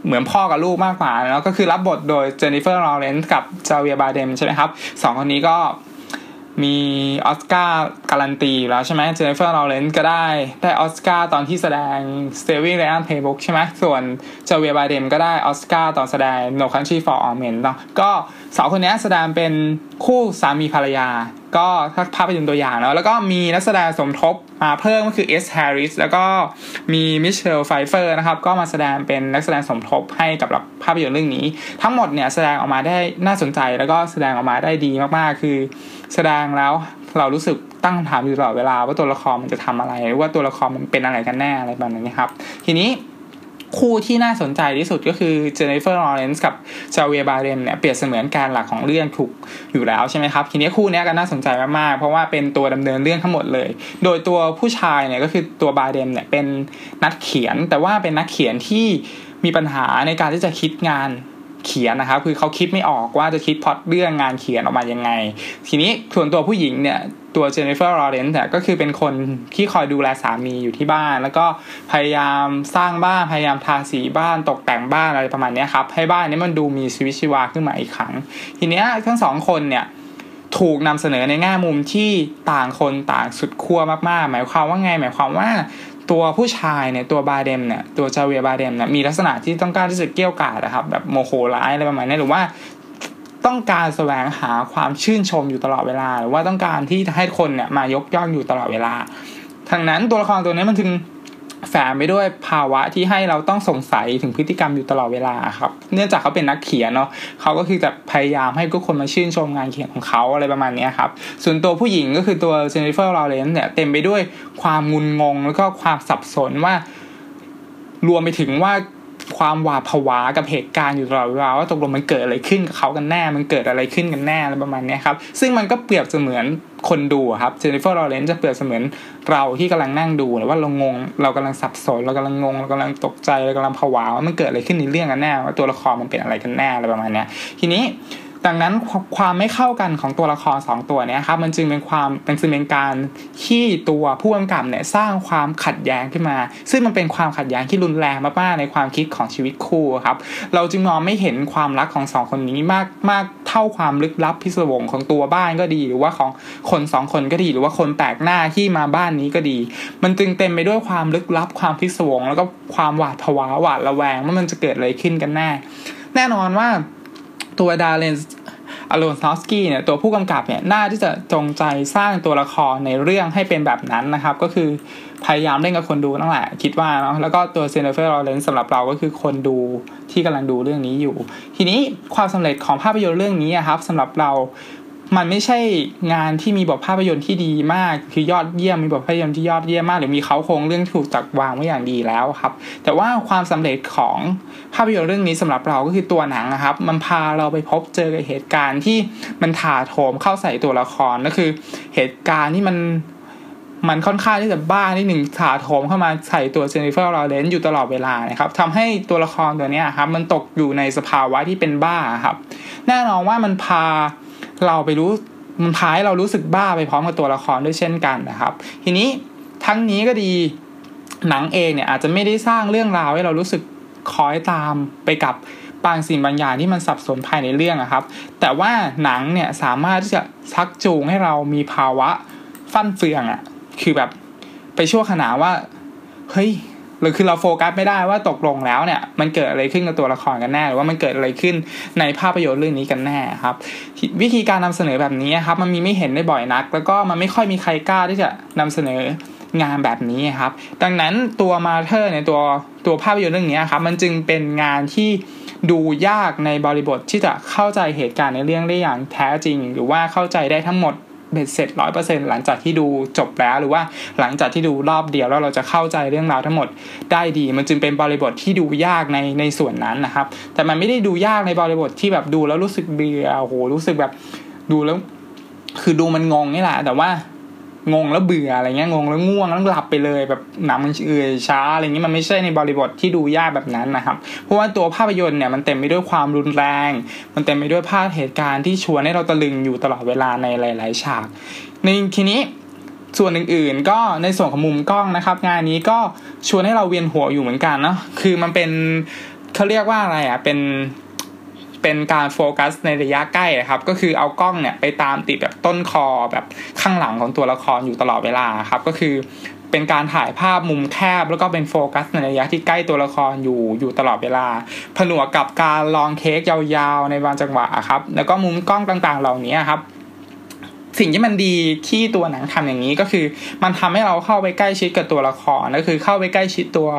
เหมือนพ่อกับลูกมากกว่าแล้วก็คือรับบทโดยเจนนิเฟอร์ลอเรนซ์กับฮาเวียร์บาร์เดมใช่ไหมครับสองคนนี้ก็ มีออสการ์การันตีแล้วใช่ไหมเจนนิเฟอร์ลอเรนซ์ก็ได้ได้ออสการ์ตอนที่แสดง Silver Linings Playbook ใช่ไหมส่วนฮาเวียร์บาร์เดมก็ได้ออสการ์ตอนแสดง No Country for Old Men เนาะก็สองคนนี้แสดงเป็นคู่สามีภรรยา ก็ถ้าภาพยนตร์ตัวอย่างเนาะแล้วก็มีนักแสดงสมทบมาเพิ่มก็คือเอ็ดแฮร์ริสแล้วก็มีมิเชลไฟเฟอร์นะครับ ก็มาแสดงเป็นนักแสดงสมทบให้กับภาพยนตร์เรื่องนี้ ทั้งหมดเนี่ยแสดงออกมาได้น่าสนใจแล้วก็แสดงออกมาได้ดีมากๆ คือ แสดงแล้วเรารู้สึกตั้งคำถามอยู่ตลอดเวลาว่าตัวละครมันจะทำอะไรว่าตัวละครมันเป็นอะไรกันแน่อะไรแบบนี้ครับ ทีนี้ คู่ที่น่าสนใจที่สุดก็คือเจนนิเฟอร์ลอเรนซ์กับฮาเวียร์บาร์เดมเนี่ยเปรียบเสมือนแกนหลักของเรื่องถูกอยู่แล้วใช่ไหมครับ ทีนี้คู่นี้ก็น่าสนใจมากๆ เพราะว่าเป็นตัวดำเนินเรื่องทั้งหมดเลย โดยตัวผู้ชายเนี่ยก็คือตัวบาร์เดมเนี่ยเป็นนักเขียน แต่ว่าเป็นนักเขียนที่มีปัญหาในการที่จะคิดงานเขียนนะครับ คือเขาคิดไม่ออกว่าจะคิดพล็อตเรื่องงานเขียนออกมายังไง ทีนี้ส่วนตัวผู้หญิงเนี่ย ตัวเจนนิเฟอร์ลอเรนซ์เนี่ยก็คือเป็นคนที่คอยดูแลสามีอยู่ที่บ้าน แล้วก็พยายามสร้างบ้านพยายามทาสีบ้านตกแต่งบ้านอะไรประมาณนี้ครับ ให้บ้านนี้มันดูมีชีวิตชีวาขึ้นมาอีกครั้ง ทีเนี้ยทั้งสองคนเนี่ยถูกนำเสนอในแง่มุมที่ต่างคนต่างสุดขั้วมากๆ หมายความว่าไง หมายความว่าตัวผู้ชายเนี่ยตัวบาร์เดมเนี่ยตัวฮาเวียร์บาร์เดมเนี่ยมีลักษณะที่ต้องการที่จะเกรี้ยวกราดนะครับแบบโมโหร้ายอะไรประมาณนี้หรือว่า ต้องการแสวงหาความชื่นชมอยู่ตลอดเวลา หรือว่าต้องการที่จะให้คนเนี่ยมายกย่องอยู่ตลอดเวลาทั้งนั้นตัวละครตัวนี้มันถึงแฝงไปด้วยภาวะที่ให้เราต้องสงสัยถึงพฤติกรรมอยู่ตลอดเวลาครับ เนื่องจากเขาเป็นนักเขียนเนาะเขาก็คือจะพยายามให้ทุกคนมาชื่นชมงานเขียนของเขาอะไรประมาณนี้ครับ ส่วนตัวผู้หญิงก็คือตัวเจนนิเฟอร์ลอเรนซ์เนี่ยเต็มไปด้วยความงุนงง แล้วก็ความสับสนว่ารวมไปถึงว่า ความหวาดผวากับเหตุการณ์อยู่ตลอดเวลาว่าตกลงมันเกิดอะไรขึ้นกับเขากันแน่ มันเกิดอะไรขึ้นกันแน่อะไรประมาณนี้ครับ ซึ่งมันก็เปรียบเสมือนคนดูครับเจนนิเฟอร์ลอเรนซ์จะเปรียบเสมือนเราที่กำลังนั่งดูหรือว่าเรางง เรากำลังสับสน เรากำลังงง เรากำลังตกใจ เรากำลังผวาว่ามันเกิดอะไรขึ้นในเรื่องกันแน่ ว่าตัวละครมันเป็นอะไรกันแน่อะไรประมาณนี้ทีนี้ ดังนั้นความไม่เข้ากันของตัวละครสองตัวนี้ครับมันจึงเป็นความเป็นซึ่งเป็นการที่ตัวผู้กำกับเนี่ยสร้างความขัดแย้งขึ้นมา ซึ่งมันเป็นความขัดแย้งที่รุนแรงมากๆในความคิดของชีวิตคู่ครับเราจึงมองไม่เห็นความรักของสองคนนี้มากมากเท่าความลึกลับพิศวงของตัวบ้านก็ดี หรือว่าของคนสองคนก็ดี หรือว่าคนแปลกหน้าที่มาบ้านนี้ก็ดี มันจึงเต็มไปด้วยความลึกลับความพิศวง แล้วก็ความหวาดผวาหวาดระแวงว่ามันจะเกิดอะไรขึ้นกันแน่แน่นอนว่า ตัวดาเลนอโลนซอสกี้เนี่ยตัวผู้กำกับเนี่ยน่าที่จะจงใจสร้างตัวละครในเรื่องให้เป็นแบบนั้นนะครับ ก็คือพยายามเล่นกับคนดูนั่นแหละคิดว่าเนาะแล้วก็ตัวเซนเฟอร์ลอเรนซ์สำหรับเราก็คือคนดูที่กำลังดูเรื่องนี้อยู่ ทีนี้ความสำเร็จของภาพยนตร์เรื่องนี้ครับสำหรับเรา มันไม่ใช่งานที่มีบทภาพยนตร์ที่ดีมาก คือยอดเยี่ยมมีบทภาพยนตร์ที่ยอดเยี่ยมมากหรือมีเขาโครงเรื่องถูกจัดวางไว้อย่างดีแล้วครับ แต่ว่าความสำเร็จของภาพยนตร์เรื่องนี้สำหรับเราก็คือตัวหนังนะครับ มันพาเราไปพบเจอกับเหตุการณ์ที่มันถาโถมเข้าใส่ตัวละครก็คือ เหตุการณ์ที่มันมันค่อนข้างที่จะบ้านิดหนึ่งถาโถมเข้ามาใส่ตัวเจนนิเฟอร์ลอเรนซ์อยู่ตลอดเวลานะครับทำให้ตัวละครตัวนี้ครับมันตกอยู่ในสภาวะที่เป็นบ้าครับ แน่นอนว่ามันพา เราไปรู้มันพาเรารู้สึกบ้าไปพร้อมกับตัวละครด้วยเช่นกันนะครับ ทีนี้ทั้งนี้ก็ดีหนังเองเนี่ยอาจจะไม่ได้สร้างเรื่องราวให้เรารู้สึกคล้อยตามไปกับบางสิ่งบางอย่างที่มันสับสนภายในเรื่องอะครับ แต่ว่าหนังเนี่ยสามารถที่จะชักจูงให้เรามีภาวะฟั่นเฟืองอะคือแบบไปชั่วขณะว่าเฮ้ย หรือคือเราโฟกัสไม่ได้ว่าตกลงแล้วเนี่ยมันเกิดอะไรขึ้นกับตัวละครกันแน่หรือว่ามันเกิดอะไรขึ้นในภาพยนตร์เรื่องนี้กันแน่ครับ วิธีการนำเสนอแบบนี้ครับมันมีไม่เห็นได้บ่อยนัก แล้วก็มันไม่ค่อยมีใครกล้าที่จะนำเสนองานแบบนี้ครับ ดังนั้นตัวมาเธอร์ในตัวตัวภาพยนตร์เรื่องนี้ครับมันจึงเป็นงานที่ดูยากในบริบทที่จะเข้าใจเหตุการณ์ในเรื่องได้อย่างแท้จริง หรือว่าเข้าใจได้ทั้งหมด เบ็ดเสร็จร้อยเปอร์เซ็นหลังจากที่ดูจบแล้วหรือว่าหลังจากที่ดูรอบเดียวแล้วเราจะเข้าใจเรื่องราวทั้งหมดได้ดี มันจึงเป็นบริบทที่ดูยากในในส่วนนั้นนะครับ แต่มันไม่ได้ดูยากในบริบทที่แบบดูแล้วรู้สึกเบื่อโอ้โหรู้สึกแบบดูแล้ว คือดูมันงงนี่แหละ แต่ว่า งงแล้วเบื่ออะไรเงี้ยงงแล้วง่วงแล้วหลับไปเลยแบบหนังมันเอื่อยช้าอะไรเงี้ยมันไม่ใช่ในบริบทที่ดูยากแบบนั้นนะครับ เพราะว่าตัวภาพยนตร์เนี่ยมันเต็มไปด้วยความรุนแรง มันเต็มไปด้วยภาพเหตุการณ์ที่ชวนให้เราตะลึงอยู่ตลอดเวลาในหลาย ๆ ฉาก ในทีนี้ส่วนอื่นๆ ก็ในส่วนของมุมกล้องนะครับ งานนี้ก็ชวนให้เราเวียนหัวอยู่เหมือนกันเนาะคือมันเป็นเขาเรียกว่าอะไรอะเป็น เป็นการโฟกัสในระยะใกล้นะครับ ก็คือเอากล้องเนี่ยไปตามติดแบบต้นคอแบบข้างหลังของตัวละครอยู่ตลอดเวลาครับก็คือเป็นการถ่ายภาพมุมแคบ แล้วก็เป็นโฟกัสในระยะที่ใกล้ตัวละครอยู่อยู่ตลอดเวลา ผนวกกับการลองเค้กยาวๆในบางจังหวะครับ แล้วก็มุมกล้องต่างๆ เหล่านี้ครับ สิ่งที่มันดีที่ตัวหนังทำอย่างนี้ก็คือ มันทำให้เราเข้าไปใกล้ชิดกับตัวละครก็คือเข้าไปใกล้ชิดตัว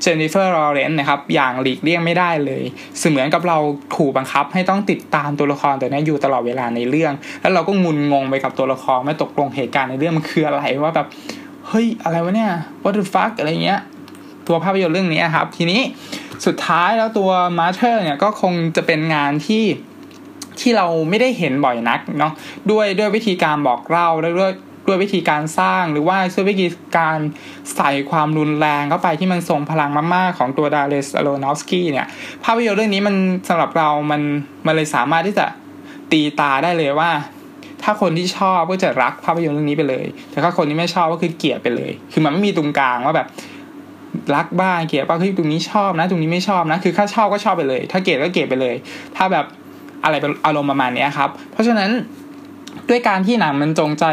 เจนนิเฟอร์ลอเรนต์นะครับ อย่างหลีกเลี่ยงไม่ได้เลย เสมือนกับเราถูกบังคับให้ต้องติดตามตัวละครตัวนี้อยู่ตลอดเวลาในเรื่อง แล้วเราก็งุนงงไปกับตัวละครไม่ตกลงเหตุการณ์ในเรื่องมันคืออะไรว่าแบบเฮ้ยอะไรวะเนี่ย what the fuck อะไรเงี้ย ตัวภาพยนตร์เรื่องนี้ครับ ทีนี้สุดท้ายแล้วตัวมาเธอร์เนี่ยก็คงจะเป็นงานที่ ที่เราไม่ได้เห็นบ่อยนักเนาะด้วยด้วยวิธีการบอกเล่าแล้วด้วยด้วยวิธีการสร้างหรือว่าด้วยวิธีการใส่ความรุนแรงเข้าไปที่มันทรงพลังมากๆ ของตัวดาเลสอโลนอฟสกี้เนี่ย ภาพยนตร์เรื่องนี้มันสำหรับเรามันมันเลยสามารถที่จะตีตาได้เลยว่า ถ้าคนที่ชอบก็จะรักภาพยนตร์เรื่องนี้ไปเลย แต่ถ้าคนที่ไม่ชอบก็คือเกลียดไปเลย คือมันไม่มีตรงกลางว่าแบบรักบ้างเกลียดบ้างคือตรงนี้ชอบนะ ตรงนี้ไม่ชอบนะ คือถ้าชอบก็ชอบไปเลย ถ้าเกลียดก็เกลียดไปเลย ถ้าแบบ อะไรเป็นอารมณ์ประมาณนี้ครับ เพราะฉะนั้นด้วยการที่หนังมันจงใจ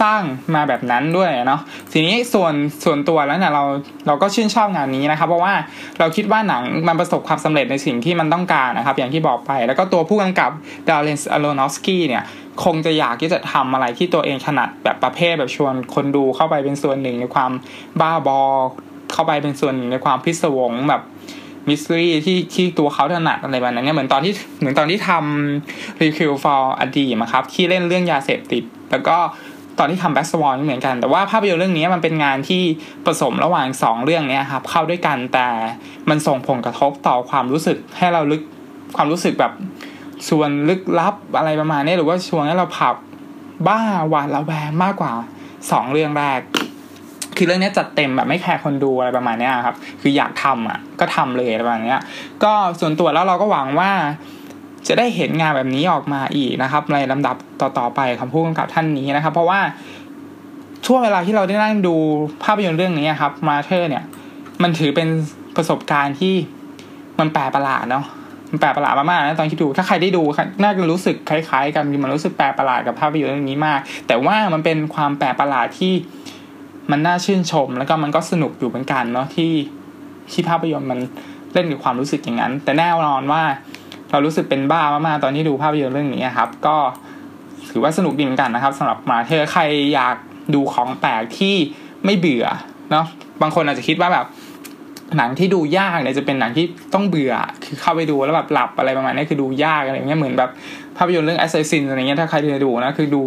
สร้างมาแบบนั้นด้วยเนาะทีนี้ส่วนส่วนตัวแล้วเนี่ยเราเราก็ชื่นชอบงานนี้นะครับ เพราะว่าเราคิดว่าหนังมันประสบความสำเร็จในสิ่งที่มันต้องการนะครับ อย่างที่บอกไป แล้วก็ตัวผู้กำกับดาร์เลนส์อโลนอฟสกี้เนี่ยคงจะอยากที่จะทำอะไรที่ตัวเองถนัดแบบประเภทแบบชวนคนดูเข้าไปเป็นส่วนหนึ่งในความบ้าบอเข้าไปเป็นส่วนหนึ่งในความพิศวงแบบ mystery ที่ที่ตัวเขาถนัดอะไรแบบนั้นเนี่ยเหมือนตอนที่เหมือนตอนที่ทำ Requiem for a Dream ครับที่เล่นเรื่องยาเสพติด แล้วก็ตอนที่ทำแบ็กสวอนเหมือนกัน แต่ว่าภาพยนตร์เรื่องนี้มันเป็นงานที่ผสมระหว่างสองเรื่องนี้ครับเข้าด้วยกันแต่มันส่งผลกระทบต่อความรู้สึกให้เราลึกความรู้สึกแบบส่วนลึกลับอะไรประมาณนี้หรือว่าชวนให้เราผับบ้าหวาดระแวงมากกว่าสองเรื่องแรก คือเรื่องนี้จัดเต็มแบบไม่แคร์คนดูอะไรประมาณนี้ครับ คืออยากทำอะก็ทำเลยประมาณนี้ก็ส่วนตัวแล้วเราก็หวังว่า จะได้เห็นงานแบบนี้ออกมาอีกนะครับ ในลำดับต่อๆไปคำพูดกับท่านนี้นะครับ เพราะว่าช่วงเวลาที่เราได้นั่งดูภาพยนตร์เรื่องนี้ครับมาเธอร์เนี่ย มันถือเป็นประสบการณ์ที่มันแปลกประหลาดเนาะมันแปลกประหลาดมากๆนะตอนที่ดูถ้าใครได้ดูน่าจะรู้สึกคล้าย ๆ กันมันรู้สึกแปลกประหลาดกับภาพยนตร์เรื่องนี้มาก แต่ว่ามันเป็นความแปลกประหลาดที่ มันน่าชื่นชม แล้วก็มันก็สนุกอยู่เหมือนกันเนาะที่ที่ภาพยนตร์มันเล่นกับความรู้สึกอย่างนั้น แต่แน่นอนว่าเรารู้สึกเป็นบ้ามากๆตอนที่ดูภาพยนตร์เรื่องนี้ครับ ก็ถือว่าสนุกดีเหมือนกันนะครับสำหรับมาเธอใครอยากดูของแปลกที่ไม่เบื่อเนาะบางคนอาจจะคิดว่าแบบหนังที่ดูยากเนี่ยจะเป็นหนังที่ต้องเบื่อ คือเข้าไปดูแล้วแบบหลับอะไรประมาณนี้คือดูยากอะไรเงี้ยเหมือนแบบภาพยนตร์เรื่อง Assassin อะไรเงี้ยถ้าใครได้ดูนะคือดู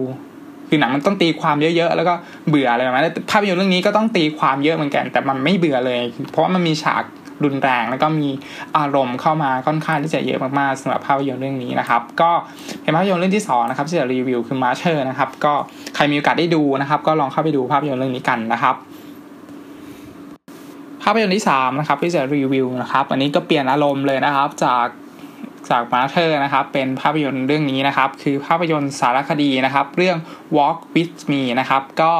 คือหนังมันต้องตีความเยอะๆแล้วก็เบื่ออะไรประมาณนี้ภาพยนตร์เรื่องนี้ก็ต้องตีความเยอะเหมือนกัน แต่มันไม่เบื่อเลย เพราะว่ามันมีฉากรุนแรงแล้วก็มีอารมณ์เข้ามาค่อนข้างที่จะเยอะมากๆสำหรับภาพยนตร์เรื่องนี้นะครับ ก็เป็นภาพยนตร์เรื่องที่2นะครับที่จะรีวิวคือมาเชอร์นะครับ ก็ใครมีโอกาสได้ดูนะครับ ก็ลองเข้าไปดูภาพยนตร์เรื่องนี้กันนะครับ ภาพยนตร์ที่3นะครับที่จะรีวิวนะครับ อันนี้ก็เปลี่ยนอารมณ์เลยนะครับ จาก จากมาเธอร์นะครับเป็นภาพยนตร์เรื่องนี้นะครับ คือภาพยนตร์สารคดีนะครับ เรื่อง Walk with Me นะครับ ก็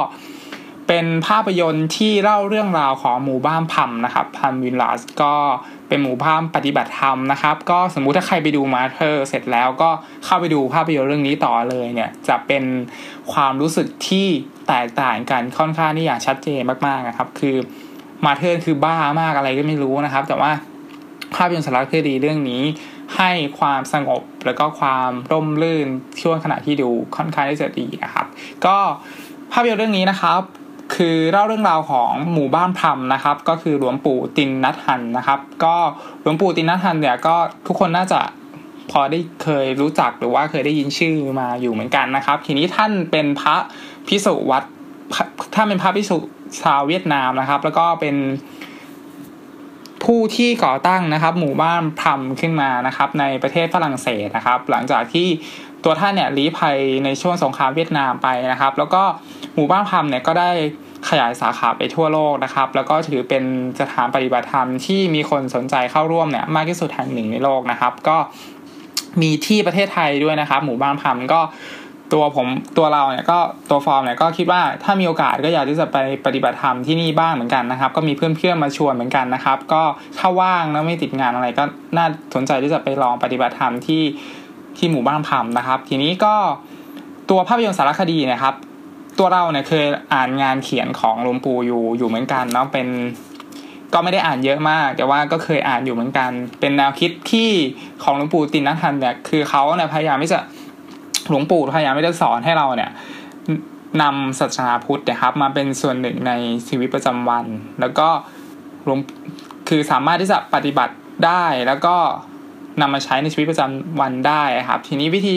เป็นภาพยนตร์ที่เล่าเรื่องราวของหมู่บ้านพัมนะครับพัมวินลาสก็เป็นหมู่บ้านปฏิบัติธรรมนะครับ ก็สมมุติถ้าใครไปดูมาเธอร์เสร็จแล้วก็เข้าไปดูภาพยนตร์เรื่องนี้ต่อเลยเนี่ยจะเป็นความรู้สึกที่แตกต่างกันค่อนข้างที่อย่างชัดเจนมากๆนะครับ คือมาเธอร์คือบ้ามากอะไรก็ไม่รู้นะครับ แต่ว่าภาพยนตร์สารคดีเรื่องนี้ ให้ความสงบแล้วก็ความร่มรื่นช่วงขณะที่ดูค่อนข้างที่จะดีนะครับ ก็ภาพยนตร์เรื่องนี้นะครับคือเล่าเรื่องราวของหมู่บ้านพรมนะครับ ก็คือหลวงปู่ตินนัทหันนะครับ ก็หลวงปู่ตินนัทหันเนี่ยก็ทุกคนน่าจะพอได้เคยรู้จักหรือว่าเคยได้ยินชื่อมาอยู่เหมือนกันนะครับ ทีนี้ท่านเป็นพระพิสุวัดท่านเป็นพระพิสุชาวเวียดนามนะครับ แล้วก็เป็น ผู้ที่ก่อตั้งนะครับ หมู่บ้านพรมขึ้นมานะครับ ในประเทศฝรั่งเศสนะครับ หลังจากที่ตัวท่านเนี่ยลี้ภัยในช่วงสงครามเวียดนามไปนะครับ แล้วก็หมู่บ้านพรมเนี่ยก็ได้ขยายสาขาไปทั่วโลกนะครับ แล้วก็ถือเป็นสถานปฏิบัติธรรมที่มีคนสนใจเข้าร่วมเนี่ยมากที่สุดแห่งหนึ่งในโลกนะครับ ก็มีที่ประเทศไทยด้วยนะครับ หมู่บ้านพรมก็ ตัวผมตัวเราเนี่ยก็ตัวฟอร์มเนี่ยก็คิดว่าถ้ามีโอกาสก็อยากที่จะไปปฏิบัติธรรมที่นี่บ้างเหมือนกันนะครับ ก็มีเพื่อนๆมาชวนเหมือนกันนะครับ ก็ถ้าว่างแล้วไม่ติดงานอะไรก็น่าสนใจที่จะไปลองปฏิบัติธรรมที่ที่หมู่บ้านพรมนะครับ ทีนี้ก็ตัวภาพยนตร์สารคดีนะครับ ตัวเราเนี่ยเคยอ่านงานเขียนของหลวงปู่อยู่อยู่เหมือนกันเนาะเป็นก็ไม่ได้อ่านเยอะมาก แต่ว่าก็เคยอ่านอยู่เหมือนกัน เป็นแนวคิดที่ของหลวงปู่ตินนัทันเนี่ยคือเขาเนี่ยพยายามที่จะ หลวงปู่พยายามไม่ได้สอนให้เราเนี่ยนำศาสนาพุทธนะครับ มาเป็นส่วนหนึ่งในชีวิตประจำวัน แล้วก็หลวงคือสามารถที่จะปฏิบัติได้แล้วก็นำมาใช้ในชีวิตประจำวันได้ครับ ทีนี้วิธี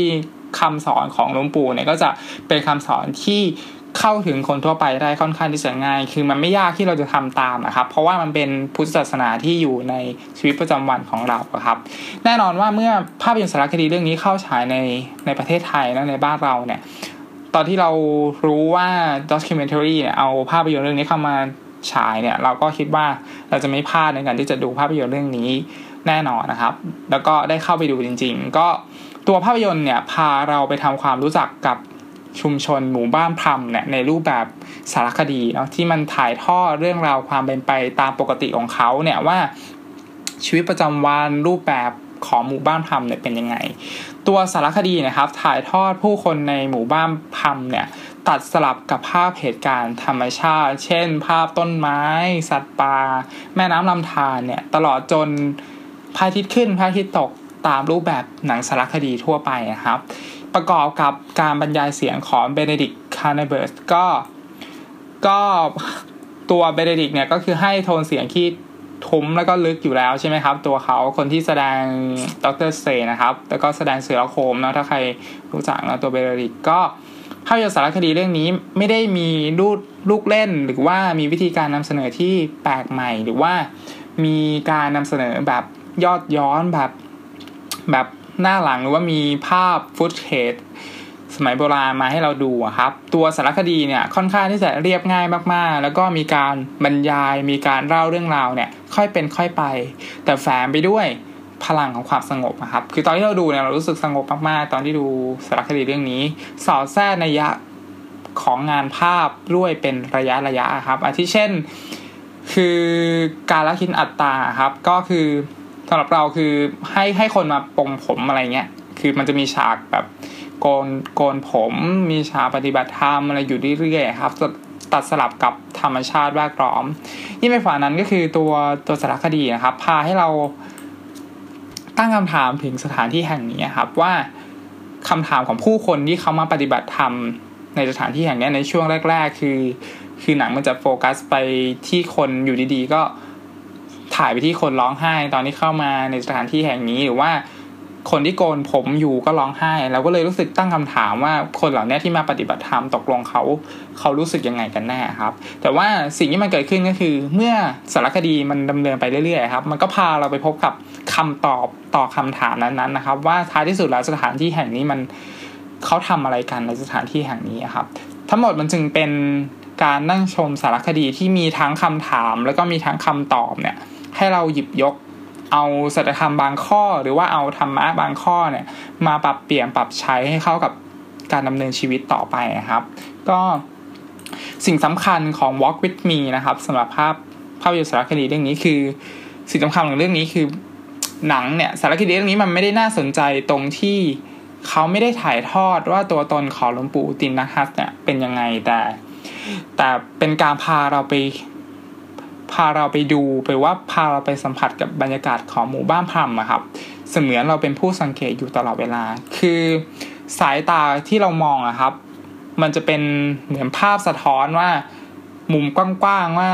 คำสอนของหลวงปู่เนี่ยก็จะเป็นคำสอนที่ เข้าถึงคนทั่วไปได้ค่อนข้างที่จะง่าย คือมันไม่ยากที่เราจะทำตามนะครับ เพราะว่ามันเป็นพุทธศาสนาที่อยู่ในชีวิตประจำวันของเราครับ แน่นอนว่าเมื่อภาพยนตร์สารคดีเรื่องนี้เข้าฉายในในประเทศไทยและในบ้านเราเนี่ย ตอนที่เรารู้ว่าด็อกิเมนทารีเนี่ยเอาภาพยนตร์เรื่องนี้เข้ามาฉายเนี่ย เราก็คิดว่าเราจะไม่พลาดในการที่จะดูภาพยนตร์เรื่องนี้แน่นอนนะครับ แล้วก็ได้เข้าไปดูจริง ๆ ก็ตัวภาพยนตร์เนี่ยพาเราไปทำความรู้จักกับ ชุมชนหมู่บ้านพรมเนี่ยในรูปแบบสารคดีเนาะที่มันถ่ายทอดเรื่องราวความเป็นไปตามปกติของเขาเนี่ยว่าชีวิตประจำวันรูปแบบของหมู่บ้านพรมเนี่ยเป็นยังไง ตัวสารคดีนะครับถ่ายทอดผู้คนในหมู่บ้านพรมเนี่ยตัดสลับกับภาพเหตุการณ์ธรรมชาติ เช่น ภาพต้นไม้ สัตว์ป่าแม่น้ำลำธารเนี่ยตลอดจนพระอาทิตย์ขึ้นพระอาทิตย์ตกตามรูปแบบหนังสารคดีทั่วไปนะครับ ประกอบกับการบรรยายเสียงของเบเนดิกคัมเบอร์แบตช์ก็ก็ตัวเบเนดิกเนี่ยก็คือให้โทนเสียงที่ทุ้มแล้วก็ลึกอยู่แล้วใช่ไหมครับ ตัวเขาคนที่แสดง Doctor Strange นะครับ แล้วก็แสดงเชอร์ล็อกโฮล์มส์นะถ้าใครรู้จักนะตัวเบเนดิกก็ภาพยนตร์สารคดีเรื่องนี้ไม่ได้มีลูกลูกเล่น หรือว่ามีวิธีการนำเสนอที่แปลกใหม่ หรือว่ามีการนำเสนอแบบยอกย้อนแบบแบบ หน้าหลังหรือว่ามีภาพฟุตเทจสมัยโบราณมาให้เราดูครับ ตัวสารคดีเนี่ยค่อนข้างที่จะเรียบง่ายมากๆ แล้วก็มีการบรรยายมีการเล่าเรื่องราวเนี่ยค่อยเป็นค่อยไป แต่แฝงไปด้วยพลังของความสงบครับ คือตอนที่เราดูเนี่ยเรารู้สึกสงบมากๆ ตอนที่ดูสารคดีเรื่องนี้ สอดแทรกในยะของงานภาพด้วยเป็นระยะระยะครับอาทิเช่น คือการละคินอัตตาครับก็คือ สำหรับเราคือให้ให้คนมาปงผมอะไรเงี้ยคือมันจะมีฉากแบบโกนโกนผมมีฉากปฏิบัติธรรมอะไรอยู่เรื่อยๆครับตัดสลับกับธรรมชาติแวดล้อมยิ่งไปฝ่านั้นก็คือตัวตัวสารคดีนะครับ พาให้เราตั้งคำถามถึงสถานที่แห่งนี้ครับว่าคำถามของผู้คนที่เขามาปฏิบัติธรรมในสถานที่แห่งนี้ในช่วงแรก ๆ คือ คือหนังมันจะโฟกัสไปที่คนอยู่ดีๆ ก็ ถ่ายไปที่คนร้องไห้ตอนที่เข้ามาในสถานที่แห่งนี้หรือว่าคนที่โกนผมอยู่ก็ร้องไห้เราก็เลยรู้สึกตั้งคำถามว่าคนเหล่านี้ที่มาปฏิบัติธรรมตกลงเขา เขารู้สึกยังไงกันแน่ครับ แต่ว่าสิ่งที่มันเกิดขึ้นก็คือ เมื่อสารคดีมันดำเนินไปเรื่อยๆครับมันก็พาเราไปพบกับคำตอบต่อคำถามนั้นๆนะครับ ว่าท้ายที่สุดแล้วสถานที่แห่งนี้มันเขาทำอะไรกันในสถานที่แห่งนี้ครับ ทั้งหมดมันจึงเป็นการนั่งชมสารคดีที่มีทั้งคำถาม แล้วก็มีทั้งคำตอบเนี่ย ให้เราหยิบยกเอาสัจธรรมบางข้อ หรือว่าเอาธรรมะบางข้อเนี่ยมาปรับเปลี่ยนปรับใช้ให้เข้ากับการดำเนินชีวิตต่อไปนะครับ ก็สิ่งสำคัญของ Walk with Me นะครับสำหรับภาพภาพยนตร์สารคดีเรื่องนี้คือ สิ่งสำคัญของเรื่องนี้คือหนังเนี่ยสารคดีเรื่องนี้มันไม่ได้น่าสนใจตรงที่เขาไม่ได้ถ่ายทอดว่าตัวตนของหลวงปู่ตินนัทเนี่ยเป็นยังไงแต่ แต่เป็นการพาเราไป พาเราไปดูไปว่าพาเราไปสัมผัสกับบรรยากาศของหมู่บ้านพรมอะครับ เสมือนเราเป็นผู้สังเกตอยู่ตลอดเวลา คือสายตาที่เรามองอะครับ มันจะเป็นเหมือนภาพสะท้อนว่า มุมกว้างๆว่า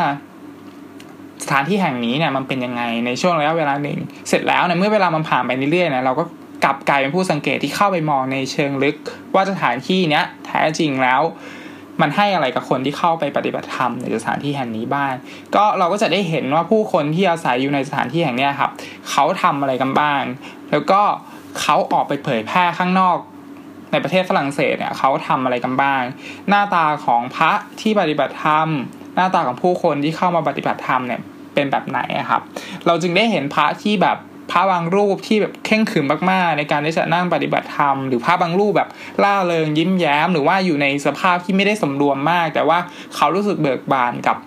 สถานที่แห่งนี้เนี่ยมันเป็นยังไงในช่วงระยะเวลาหนึ่ง เสร็จแล้วเนี่ยเมื่อเวลามันผ่านไปเรื่อยๆเนี่ยเราก็กลับกลายเป็นผู้สังเกตที่เข้าไปมองในเชิงลึก ว่าสถานที่เนี้ยแท้จริงแล้ว มันให้อะไรกับคนที่เข้าไปปฏิบัติธรรมในสถานที่แห่งนี้บ้างก็เราก็จะได้เห็นว่าผู้คนที่อาศัยอยู่ในสถานที่แห่งนี้ครับเขาทำอะไรกันบ้าง แล้วก็เขาออกไปเผยแพร่ข้างนอกในประเทศฝรั่งเศสเนี่ยเขาทำอะไรกันบ้าง หน้าตาของพระที่ปฏิบัติธรรม หน้าตาของผู้คนที่เข้ามาปฏิบัติธรรมเนี่ยเป็นแบบไหนครับ เราจึงได้เห็นพระที่แบบ พระบางรูปที่แบบเข่งขรึมมากๆ ในการที่จะนั่งปฏิบัติธรรม หรือพระบางรูปแบบล่าเริงยิ้มแย้ม หรือว่าอยู่ในสภาพที่ไม่ได้สมรวมมาก แต่ว่าเขารู้สึกเบิกบานกับ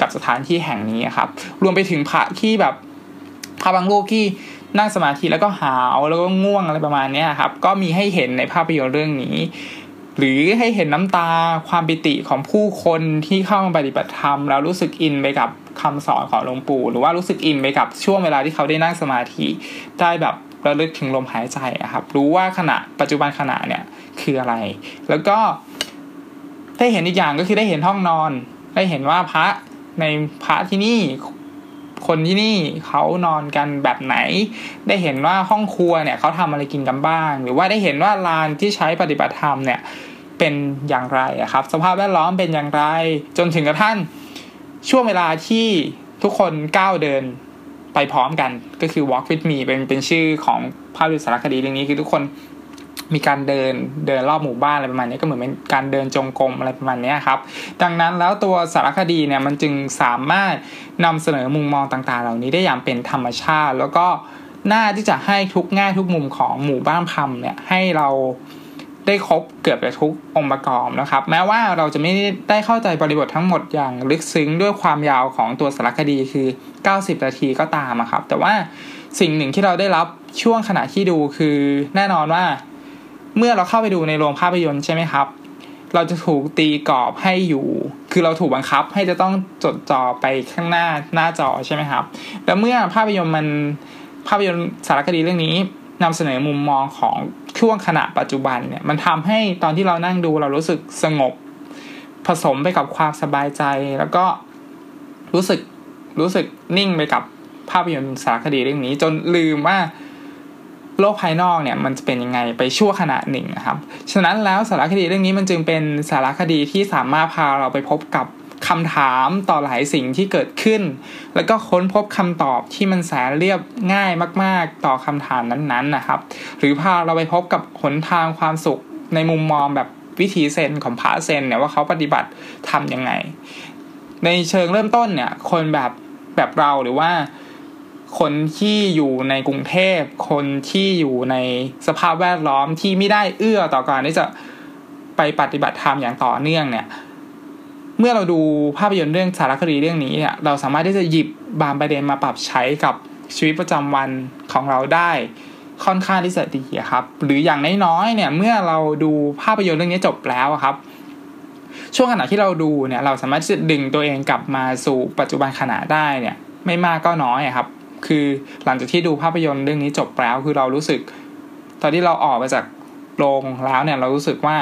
กับสถานที่แห่งนี้ครับ รวมไปถึงพระที่แบบพระบางรูปที่นั่งสมาธิแล้วก็หาวแล้วก็ง่วงอะไรประมาณนี้ครับ ก็มีให้เห็นในภาพยนตร์เรื่องนี้ หรือให้เห็นน้ำตาความปิติของผู้คนที่เข้ามาปฏิบัติธรรม แล้วรู้สึกอินไปกับคำสอนของหลวงปู่ หรือว่ารู้สึกอินไปกับช่วงเวลาที่เขาได้นั่งสมาธิได้แบบระลึกถึงลมหายใจครับ รู้ว่าขณะปัจจุบันขณะเนี่ยคืออะไร แล้วก็ได้เห็นอีกอย่างก็คือได้เห็นห้องนอน ได้เห็นว่าพระในพระที่นี่ คนที่นี่เขานอนกันแบบไหน ได้เห็นว่าห้องครัวเนี่ยเขาทำอะไรกินกันบ้าง หรือว่าได้เห็นว่าลานที่ใช้ปฏิบัติธรรมเนี่ยเป็นอย่างไรครับ สภาพแวดล้อมเป็นอย่างไร จนถึงกระทั่งช่วงเวลาที่ทุกคนก้าวเดินไปพร้อมกันก็คือ walk with me เป็นเป็นชื่อของภาพยนตร์สารคดีเรื่องนี้คือทุกคน มีการเดินเดินรอบหมู่บ้านอะไรประมาณนี้ก็เหมือนเป็นการเดินจงกรมอะไรประมาณนี้ครับ ดังนั้นแล้วตัวสารคดีเนี่ยมันจึงสามารถนำเสนอมุมมองต่างๆ เหล่านี้ได้อย่างเป็นธรรมชาติ แล้วก็น่าที่จะให้ทุกแง่ทุกมุมของหมู่บ้านพัมเนี่ยให้เราได้ครบเกือบจะทุกองค์ประกอบนะครับ แม้ว่าเราจะไม่ได้เข้าใจบริบททั้งหมดอย่างลึกซึ้งด้วยความยาวของตัวสารคดีคือ 90 นาทีก็ตามครับ แต่ว่าสิ่งหนึ่งที่เราได้รับช่วงขณะที่ดูคือแน่นอนว่า เมื่อเราเข้าไปดูในโรงภาพยนตร์ใช่ไหมครับ เราจะถูกตีกรอบให้อยู่ คือเราถูกบังคับให้จะต้องจดจ่อไปข้างหน้าหน้าจอใช่ไหมครับ แล้วเมื่อภาพยนตร์มันภาพยนตร์สารคดีเรื่องนี้นำเสนอมุมมองของช่วงขณะปัจจุบันเนี่ยมันทำให้ตอนที่เรานั่งดูเรารู้สึกสงบ ผสมไปกับความสบายใจ แล้วก็รู้สึกรู้สึกนิ่งไปกับภาพยนตร์สารคดีเรื่องนี้ จนลืมว่า โลกภายนอกเนี่ยมันจะเป็นยังไงไปชั่วขณะหนึ่งนะครับ ฉะนั้นแล้วสารคดีเรื่องนี้มันจึงเป็นสารคดีที่สามารถพาเราไปพบกับคำถามต่อหลายสิ่งที่เกิดขึ้น แล้วก็ค้นพบคำตอบที่มันแสนเรียบง่ายมาก ๆ ต่อคำถามนั้นๆนะครับ หรือพาเราไปพบกับหนทางความสุขในมุมมองแบบวิธีเซนของพระเซนเนี่ยว่าเขาปฏิบัติทํำยังไง ในเชิงเริ่มต้นเนี่ยคนแบบแบบเราหรือว่า คนที่อยู่ในกรุงเทพ คนที่อยู่ในสภาพแวดล้อมที่ไม่ได้เอื้อต่อการที่จะไปปฏิบัติธรรมอย่างต่อเนื่องเนี่ย เมื่อเราดูภาพยนตร์เรื่องสารคดีเรื่องนี้เนี่ย เราสามารถที่จะหยิบบางประเด็นมาปรับใช้กับชีวิตประจำวันของเราได้ค่อนข้างที่จะดีครับ หรืออย่างน้อยๆเนี่ย เมื่อเราดูภาพยนตร์เรื่องนี้จบแล้วครับ ช่วงขณะที่เราดูเนี่ย เราสามารถที่จะดึงตัวเองกลับมาสู่ปัจจุบันขณะได้เนี่ย ไม่มากก็น้อยครับ คือหลังจากที่ดูภาพยนตร์เรื่องนี้จบแล้วคือเรารู้สึก ตอนที่เราออกมาจากโรงแล้วเนี่ยเรารู้สึกว่า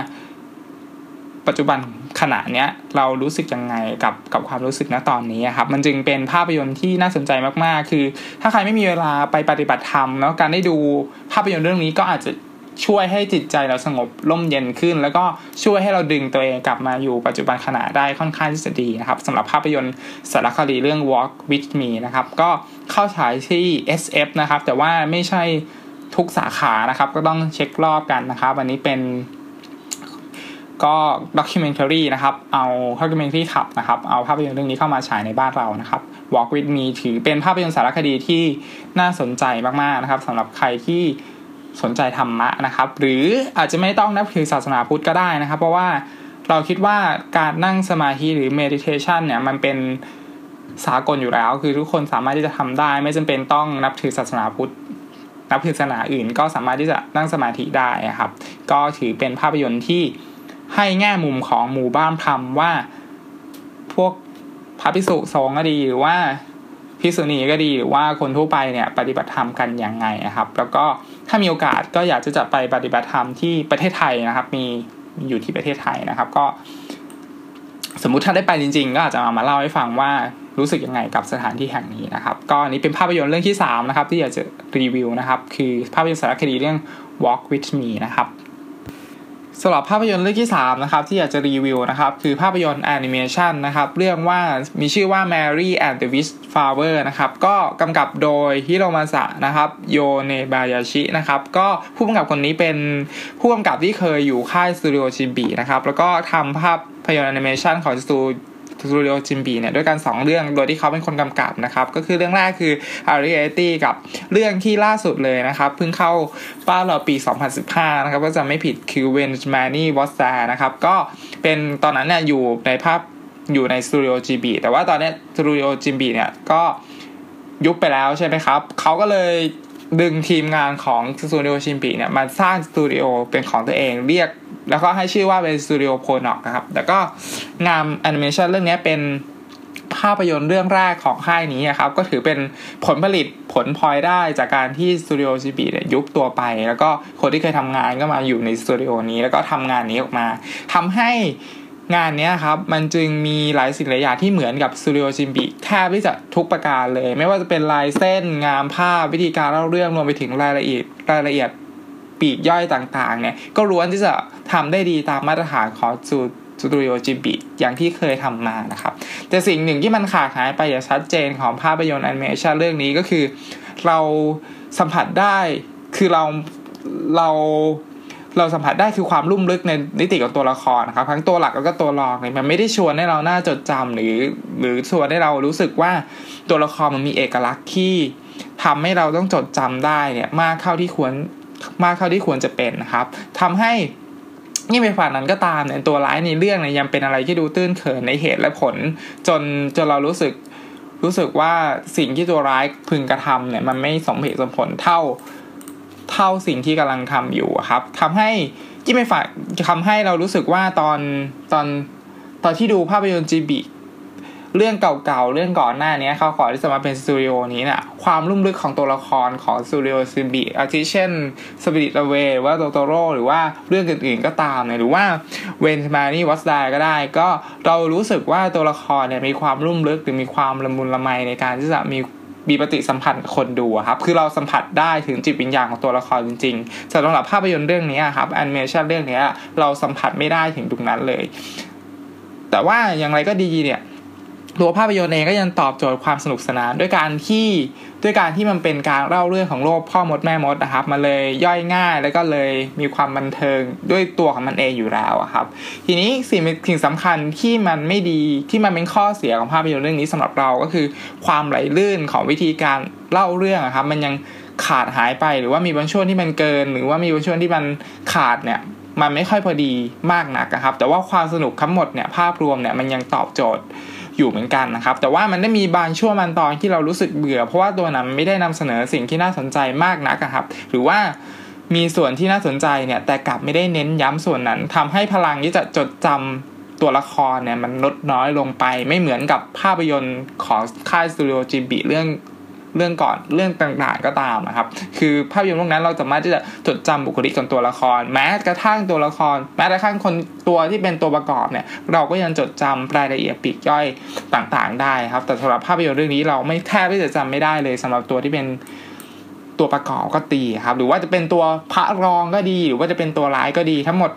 ปัจจุบันขณะเนี้ยเรารู้สึกยังไงกับกับความรู้สึกณตอนนี้ครับ มันจึงเป็นภาพยนตร์ที่น่าสนใจมากๆ คือ ถ้าใครไม่มีเวลาไปปฏิบัติธรรมแล้วการได้ดูภาพยนตร์เรื่องนี้ก็อาจจะ ช่วยให้จิตใจเราสงบร่มเย็นขึ้น แล้วก็ช่วยให้เราดึงตัวเองกลับมาอยู่ปัจจุบันขณะได้ค่อนข้างที่จะดีนะครับสำหรับภาพยนตร์สารคดีเรื่อง Walk with Me นะครับก็เข้าฉายที่ SF นะครับแต่ว่าไม่ใช่ทุกสาขานะครับก็ต้องเช็ครอบกันนะครับอันนี้เป็นก็ documentary นะครับ เอา Documentary Club นะครับ เอาภาพยนตร์เรื่องนี้เข้ามาฉายในบ้านเรานะครับ Walk with Me ถือเป็นภาพยนตร์สารคดีที่น่าสนใจมากๆนะครับสำหรับใครที่ สนใจธรรมะนะครับ หรืออาจจะไม่ต้องนับถือศาสนาพุทธก็ได้นะครับ เพราะว่าเราคิดว่าการนั่งสมาธิหรือ meditation เนี่ยมันเป็นสากลอยู่แล้ว คือทุกคนสามารถที่จะทำได้ ไม่จำเป็นต้องนับถือศาสนาพุทธนับถือศาสนาอื่น ก็สามารถที่จะนั่งสมาธิได้ครับ ก็ถือเป็นภาพยนตร์ที่ให้แง่มุมของหมู่บ้านพรมว่า พวกพระภิกษุสงฆ์ก็ดีหรือว่าภิกษุณีก็ดีหรือว่าคนทั่วไปเนี่ยปฏิบัติธรรมกันอย่างไงนะครับ แล้วก็ ถ้ามีโอกาสก็อยากจะจะไปปฏิบัติธรรมที่ประเทศไทยนะครับ มีอยู่ที่ประเทศไทยนะครับ ก็ สมมุติถ้าได้ไปจริง ๆ ก็อาจจะมามาเล่าให้ฟังว่ารู้สึกยังไงกับสถานที่แห่งนี้นะครับ ก็อันนี้เป็นภาพยนตร์เรื่องที่3นะครับที่อยากจะรีวิวนะครับ คือภาพยนตร์สารคดีเรื่อง Walk with Me นะครับ สำหรับภาพยนตร์เรื่องที่ 3 นะครับ ที่อยากจะรีวิวนะครับ คือภาพยนตร์แอนิเมชันนะครับ เรื่องว่ามีชื่อว่า Mary and the Wish Flower นะครับ ก็กำกับโดยฮิโรมาสะนะครับโยเนบายาชินะครับ ก็ผู้กำกับคนนี้เป็นผู้กำกับที่เคยอยู่ค่ายสตูดิโอจิบลินะครับ แล้วก็ทำภาพยนตร์แอนิเมชันของสตู สตูดิโอจิบลิเนี่ยด้วยกัน 2 เรื่องโดยที่เขาเป็นคนกำกับนะครับ ก็คือเรื่องแรกคือ a r i a t y กับเรื่องที่ล่าสุดเลยนะครับเพิ่งเข้าบ้านเราปี 2015 นะครับถ้าจำไม่ผิดคือ When Marnie Was There นะครับก็เป็นตอนนั้นเนี่ยอยู่ในภาพอยู่ในสตูดิโอจิบลิแต่ว่าตอนนี้สตูดิโอจิบลิเนี่ยก็ยุบไปแล้วใช่ไหมครับเขาก็เลยดึงทีมงานของสตูดิโอจิบลิเนี่ยมาสร้างสตูดิโอเป็นของตัวเองเรียก แล้วก็ให้ชื่อว่าเป็นสตูดิโอโพนอคนะครับ แต่ก็งานแอนิเมชันเรื่องนี้เป็นภาพยนตร์เรื่องแรกของค่ายนี้ครับ ก็ถือเป็นผลผลิตผลพลอยได้จากการที่สตูดิโอจิบลิเนี่ยยุบตัวไป แล้วก็คนที่เคยทำงานก็มาอยู่ในสตูดิโอนี้ แล้วก็ทำงานนี้ออกมาทำให้งานนี้ครับ มันจึงมีหลายสิ่งหลายอย่างที่เหมือนกับสตูดิโอจิบลิแทบที่จะทุกประการเลย ไม่ว่าจะเป็นลายเส้นงานภาพวิธีการเล่าเรื่องรวมไปถึงรายละเอียดรายละเอียดปีกย่อยต่างๆเนี่ยก็ล้วนที่จะ ทำได้ดีตามมาตรฐานของสตูดิโอจิบลิอย่างที่เคยทำมานะครับ แต่สิ่งหนึ่งที่มันขาดหายไปอย่างชัดเจนของภาพยนตร์แอนิเมชันเรื่องนี้ก็คือ เราสัมผัสได้คือเราเราเราสัมผัสได้คือความลุ่มลึกในมิติของตัวละครนะครับทั้งตัวหลักแล้วก็ตัวรองเนี่ยมันไม่ได้ชวนให้เราน่าจดจำหรือ หรือชวนให้เรารู้สึกว่าตัวละครมันมีเอกลักษณ์ที่ทำให้เราต้องจดจำได้เนี่ยมากเข้าที่ควรมากเข้าที่ควรจะเป็นนะครับทำให้ นี่ไปฝ่ายนั้นก็ตามเนี่ยตัวร้ายในเรื่องเนี่ยยังเป็นอะไรที่ดูตื้นเขินในเหตุและผล จนจนเรารู้สึกรู้สึกว่าสิ่งที่ตัวร้ายพึงกระทำเนี่ยมันไม่สมเหตุสมผลเท่าเท่าสิ่งที่กำลังทำอยู่ครับทำให้ที่ไม่ฝากทำให้เรารู้สึกว่าตอนตอนตอนที่ดูภาพยนตร์จิบลิ เรื่องเก่าๆ เรื่องก่อนหน้านี้เขาก่อนที่จะมาเป็นสตูดิโอนี้เนี่ยความลุ่มลึกของตัวละครของสตูดิโอจิบลิอาทิเช่น Spirited Away หรือว่าโตโตโร่หรือว่าเรื่องอื่นๆก็ตามเนี่ยหรือว่า When Marnie Was There ก็ได้ ก็เรารู้สึกว่าตัวละครเนี่ยมีความลุ่มลึกหรือมีความละมุนละไมในการที่จะมีมีปฏิสัมพันธ์กับคนดูครับ คือเราสัมผัสได้ถึงจิตวิญญาณของตัวละครจริงๆสำหรับภาพยนตร์เรื่องนี้ครับแอนิเมชันเรื่องนี้เราสัมผัสไม่ได้ถึงตรงนั้นเลย แต่ว่าอย่างไรก็ดีเนี่ย ตัวภาพยนตร์เองก็ยังตอบโจทย์ความสนุกสนาน ด้วยการที่ด้วยการที่มันเป็นการเล่าเรื่องของโลกพ่อมดแม่มดนะครับมาเลยย่อยง่ายแล้วก็เลยมีความบันเทิงด้วยตัวของมันเองอยู่แล้วครับ ทีนี้สิ่งสิ่งสำคัญที่มันไม่ดีที่มันเป็นข้อเสียของภาพยนตร์เรื่องนี้สำหรับเราก็คือ ความไหลลื่นของวิธีการเล่าเรื่องครับมันยังขาดหายไปหรือว่ามีบางช่วงที่มันเกิน หรือว่ามีบางช่วงที่มันขาดเนี่ยมันไม่ค่อยพอดีมากนักครับ แต่ว่าความสนุกทั้งหมดเนี่ยภาพรวมเนี่ยมันยังตอบโจทย์ อยู่เหมือนกันนะครับ แต่ว่ามันได้มีบางช่วงบางตอนที่เรารู้สึกเบื่อ เพราะว่าตัวนั้นไม่ได้นำเสนอสิ่งที่น่าสนใจมากนักครับ หรือว่ามีส่วนที่น่าสนใจเนี่ยแต่กลับไม่ได้เน้นย้ำส่วนนั้นทำให้พลังที่จะจดจำตัวละครเนี่ยมันลดน้อยลงไป ไม่เหมือนกับภาพยนตร์ของค่ายสตูดิโอจิบีเรื่อง เรื่องก่อนเรื่องต่างๆก็ตามนะครับ คือภาพยนตร์พวกนั้นเราสามารถที่จะจดจำบุคลิกของตัวละคร แม้กระทั่งตัวละคร แม้กระทั่งคนตัวที่เป็นตัวประกอบเนี่ย เราก็ยังจดจำรายละเอียดปีกย่อยต่างๆ ได้ครับ แต่สำหรับภาพยนตร์เรื่องนี้เราไม่แทบที่จะจำไม่ได้เลยสำหรับตัวที่เป็นตัวประกอบก็ตีครับ หรือว่าจะเป็นตัวพระรองก็ดี หรือว่าจะเป็นตัวร้ายก็ดี ทั้งหมด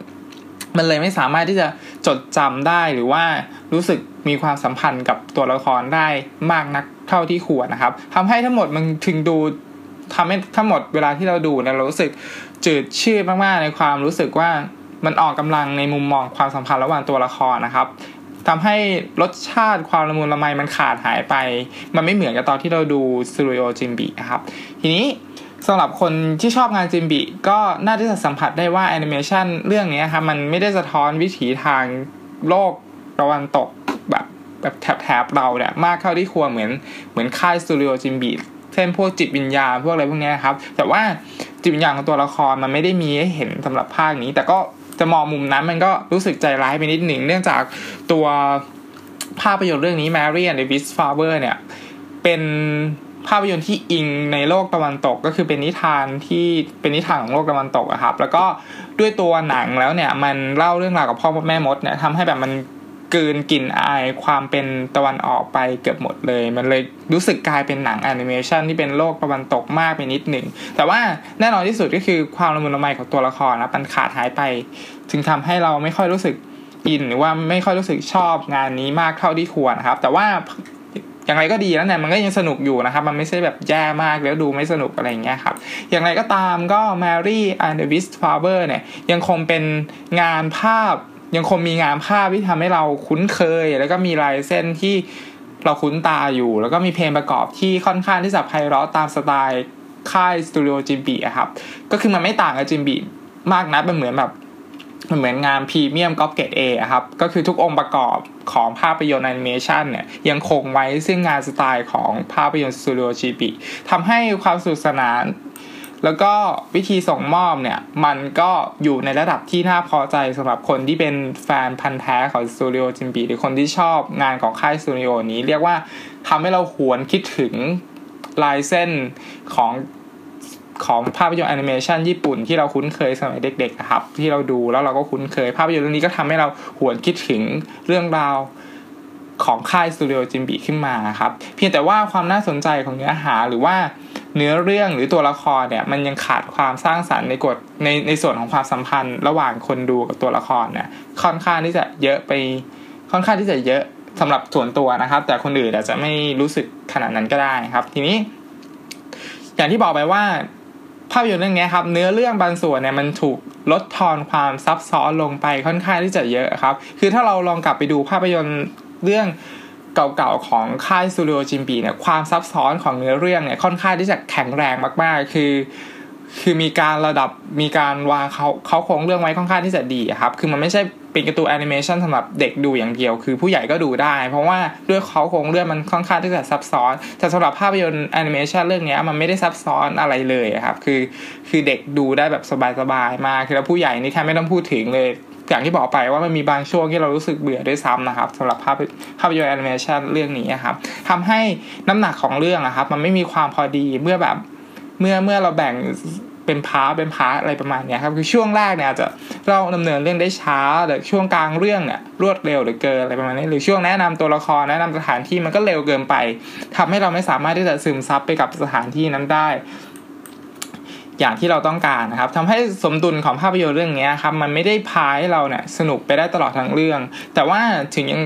มันเลยไม่สามารถที่จะจดจำได้หรือว่ารู้สึกมีความสัมพันธ์กับตัวละครได้มากนัก เท่าที่ควรนะครับทำให้ทั้งหมดมันถึงดูทำให้ทั้งหมดเวลาที่เราดูเนี่ยเรารู้สึกจืดชืดมากๆในความรู้สึกว่ามันออกกำลังในมุมมองความสัมพันธ์ระหว่างตัวละครนะครับทำให้รสชาติความละมุนละไมมันขาดหายไป มันไม่เหมือนกับตอนที่เราดูสตูดิโอจิมบีนะครับ ทีนี้สำหรับคนที่ชอบงานจิมบีก็น่าที่จะสัมผัสได้ว่าแอนิเมชันเรื่องนี้ครับมันไม่ได้สะท้อนวิถีทางโลกตะวันตกแบบ แบบแถบๆเราเนี่ยมากเท่าที่ควรเหมือนเหมือนค่ายสตูดิโอจิมบีเช่นพวกจิตวิญญาณพวกอะไรพวกนี้ครับ แต่ว่าจิตวิญญาณของตัวละครมันไม่ได้มีให้เห็นสำหรับภาคนี้ แต่ก็จะมองมุมนั้นมันก็รู้สึกใจร้ายไปนิดหนึ่งเนื่องจากตัวภาพยนตร์เรื่องนี้ Mary and the Beast Flower เนี่ยเป็นภาพยนตร์ที่อิงในโลกตะวันตกก็คือเป็นนิทานที่เป็นนิทานของโลกตะวันตกอะครับ แล้วก็ด้วยตัวหนังแล้วเนี่ยมันเล่าเรื่องราวกับพ่อแม่มดเนี่ยทำให้แบบมัน กืนกลิ่นอายความเป็นตะวันออกไปเกือบหมดเลย มันเลยรู้สึกกลายเป็นหนังแอนิเมชันที่เป็นโลกตะวันตกมากไปนิดหนึ่ง แต่ว่าแน่นอนที่สุดก็คือความละมุนละไมของตัวละครนะมันขาดหายไป จึงทำให้เราไม่ค่อยรู้สึกอินหรือว่าไม่ค่อยรู้สึกชอบงานนี้มากเท่าที่ควรครับ แต่ว่าอย่างไรก็ดีแล้วเนี่ยมันก็ยังสนุกอยู่นะครับ มันไม่ใช่แบบแย่มากแล้วดูไม่สนุกอะไรเงี้ยครับ อย่างไรก็ตามก็ Mary and the Witch's Flower เนี่ยยังคงเป็นงานภาพ ยังคงมีงานภาพที่ทำให้เราคุ้นเคย แล้วก็มีลายเส้นที่เราคุ้นตาอยู่ แล้วก็มีเพลงประกอบที่ค่อนข้างที่จะไพเราะตามสไตล์ค่ายสตูดิโอจิบลิอะครับ ก็คือมันไม่ต่างกับจิบลิมากนะมันเหมือนแบบมันเหมือนงานพรีเมียมก๊อปเกรดเอครับ ก็คือทุกองค์ประกอบของภาพยนตร์แอนิเมชันเนี่ยยังคงไว้ซึ่งงานสไตล์ของภาพยนตร์สตูดิโอจิบลิทำให้ความสนุกสนาน แล้วก็วิธีส่งมอบเนี่ย มันก็อยู่ในระดับที่น่าพอใจสำหรับคนที่เป็นแฟนพันธุ์แท้ของสตูดิโอจิบลิหรือคนที่ชอบงานของค่ายสตูดิโอนี้ เรียกว่าทำให้เราหวนคิดถึงลายเส้นของของภาพยนตร์แอนิเมชันญี่ปุ่นที่เราคุ้นเคยสมัยเด็กๆครับ ที่เราดูแล้วเราก็คุ้นเคย ภาพยนตร์เรื่องนี้ก็ทำให้เราหวนคิดถึงเรื่องราวของค่ายสตูดิโอจิมบีขึ้นมาครับ เพียงแต่ว่าความน่าสนใจของเนื้อหาหรือว่า เนื้อเรื่องหรือตัวละครเนี่ยมันยังขาดความสร้างสรรค์ในกฎในในส่วนของความสัมพันธ์ระหว่างคนดูกับตัวละครเนี่ยค่อนข้างที่จะเยอะไปค่อนข้างที่จะเยอะสำหรับส่วนตัวนะครับ แต่คนอื่นอาจจะไม่รู้สึกขนาดนั้นก็ได้ครับ ทีนี้ อย่างที่บอกไปว่า ภาพยนตร์เรื่องนี้ครับ เนื้อเรื่องบางส่วนเนี่ยมันถูกลดทอนความซับซ้อนลงไปค่อนข้างที่จะเยอะครับ คือถ้าเราลองกลับไปดูภาพยนตร์เรื่อง เก่าๆของค่ายสตูดิโอจิบลิเนี่ยความซับซ้อนของเนื้อเรื่องเนี่ยค่อนข้างที่จะแข็งแรงมากๆ คือ คือมีการระดับมีการวางเค้าเค้าโครงเรื่องไว้ค่อนข้างที่จะดีครับคือมันไม่ใช่เป็นการ์ตูนแอนิเมชันสำหรับเด็กดูอย่างเดียว คือผู้ใหญ่ก็ดูได้ เพราะว่าด้วยเค้าโครงเรื่องมันค่อนข้างที่จะซับซ้อน แต่สำหรับภาพยนตร์แอนิเมชันเรื่องนี้มันไม่ได้ซับซ้อนอะไรเลยครับ คือคือเด็กดูได้แบบสบายๆมากคือแล้วผู้ใหญ่นี่แทบไม่ต้องพูดถึงเลย อย่างที่บอกไปว่ามันมีบางช่วงที่เรารู้สึกเบื่อด้วยซ้ำนะครับสำหรับภาพภาพยนตร์แอนิเมชันเรื่องนี้ครับทำให้น้ำหนักของเรื่องนะครับ มันไม่มีความพอดีเมื่อแบบเมื่อเมื่อเราแบ่งเป็น part เป็น part อะไรประมาณนี้ครับคือช่วงแรกเนี่ยจะเราดำเนินเรื่องได้ช้าหรือช่วงกลางเรื่องเนี่ยรวดเร็วเหลือเกินอะไรประมาณนี้ หรือช่วงแนะนำตัวละครแนะนำสถานที่มันก็เร็วเกินไปทำให้เราไม่สามารถที่จะซึมซับไปกับสถานที่นั้นได้ อย่างที่เราต้องการนะครับทำให้สมดุลของภาพยนตร์เรื่องนี้ครับมันไม่ได้พาให้เราเนี่ยสนุกไปได้ตลอดทั้งเรื่อง แต่ว่าถึงยัง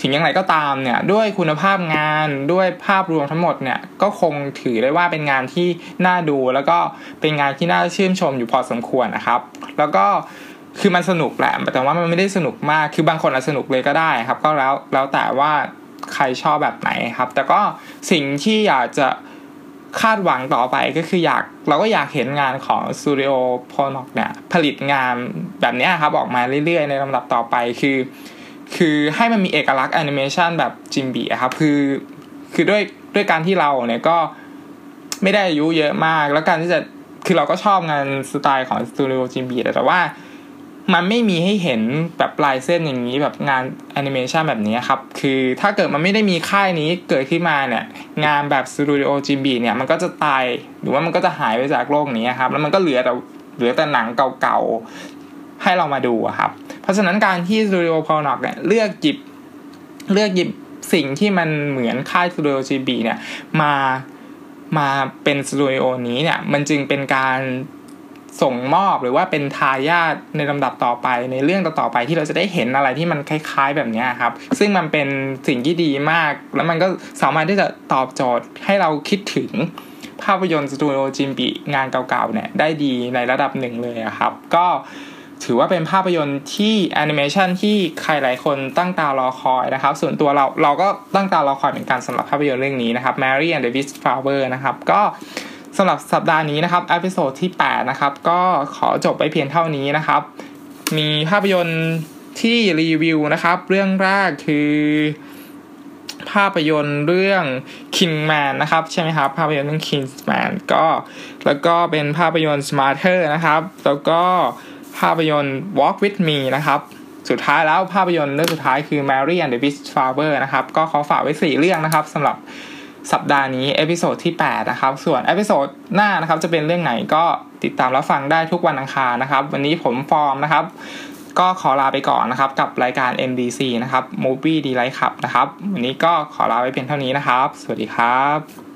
ถึงอย่างไรก็ตามเนี่ยด้วยคุณภาพงานด้วยภาพรวมทั้งหมดเนี่ยก็คงถือได้ว่าเป็นงานที่น่าดู แล้วก็เป็นงานที่น่าชื่นชมอยู่พอสมควรนะครับ แล้วก็คือมันสนุกแหละแต่ว่ามันไม่ได้สนุกมากคือบางคนอาจสนุกเลยก็ได้ครับ ก็แล้วแล้วแต่ว่าใครชอบแบบไหนครับ แต่ก็สิ่งที่อยากจะ คาดหวังต่อไปก็คืออยากเราก็อยากเห็นงานของสตูดิโอพอนอกเนี่ยผลิตงานแบบนี้ครับออกมาเรื่อยๆ ในลำดับต่อไปคือ คือให้มันมีเอกลักษณ์แอนิเมชันแบบจิมบีครับคือคือด้วยด้วยการที่เราเนี่ยก็ไม่ได้อายุเยอะมาก แล้วการที่จะคือเราก็ชอบงานสไตล์ของสตูดิโอจิมบีแต่ว่า มันไม่มีให้เห็นแบบลายเส้นอย่างนี้แบบงานแอนิเมชันแบบนี้ครับ คือถ้าเกิดมันไม่ได้มีค่ายนี้เกิดขึ้นมาเนี่ยงานแบบสตูดิโอจิบลิเนี่ยมันก็จะตายหรือว่ามันก็จะหายไปจากโลกนี้ครับ แล้วมันก็เหลือแต่เหลือแต่หนังเก่าๆให้เรามาดูครับ เพราะฉะนั้นการที่สตูดิโอพอลน็อกเนี่ยเลือกหยิบเลือกหยิบสิ่งที่มันเหมือนค่ายสตูดิโอจิบลิเนี่ยมามาเป็นสตูดิโอนี้เนี่ยมันจึงเป็นการ ส่งมอบหรือว่าเป็นทายาทในลำดับต่อไปในเรื่องต่อๆไปที่เราจะได้เห็นอะไรที่มันคล้าย ๆแบบนี้ครับ ซึ่งมันเป็นสิ่งที่ดีมาก แล้วมันก็สามารถที่จะตอบโจทย์ให้เราคิดถึงภาพยนตร์สตูดิโอจิบลิงานเก่าๆเนี่ยได้ดีในระดับหนึ่งเลยครับ ก็ถือว่าเป็นภาพยนตร์ที่แอนิเมชันที่ใครหลายคนตั้งตารอคอยนะครับ ส่วนตัวเราเราก็ตั้งตารอคอยเหมือนกันสำหรับภาพยนตร์เรื่องนี้นะครับ Mary and the Witch's Flower นะครับ ก็ สำหรับสัปดาห์นี้นะครับ episode ที่8นะครับก็ขอจบไปเพียงเท่านี้นะครับ มีภาพยนตร์ที่รีวิวนะครับ เรื่องแรกคือ ภาพยนตร์เรื่อง Kingsman นะครับใช่ไหมครับ ภาพยนตร์เรื่อง Kingsman ก็แล้วก็เป็นภาพยนตร์ Mother! นะครับ แล้วก็ภาพยนตร์ Walk with Me นะครับสุดท้ายแล้วภาพยนตร์เรื่องสุดท้ายคือ Mary and the Witch's Flower นะครับ ก็ขอฝากไว้ 4 เรื่องนะครับสำหรับ สัปดาห์นี้ episode ที่ 8 นะครับ ส่วน episode หน้านะครับจะเป็นเรื่องไหนก็ติดตามรับฟังได้ทุกวันอังคารนะครับ วันนี้ผมฟอร์มนะครับ ก็ขอลาไปก่อนนะครับ กับรายการ MDC นะครับ Movie d e l i g h t Club นะครับ วันนี้ก็ขอลาไปเพียงเท่านี้นะครับ สวัสดีครับ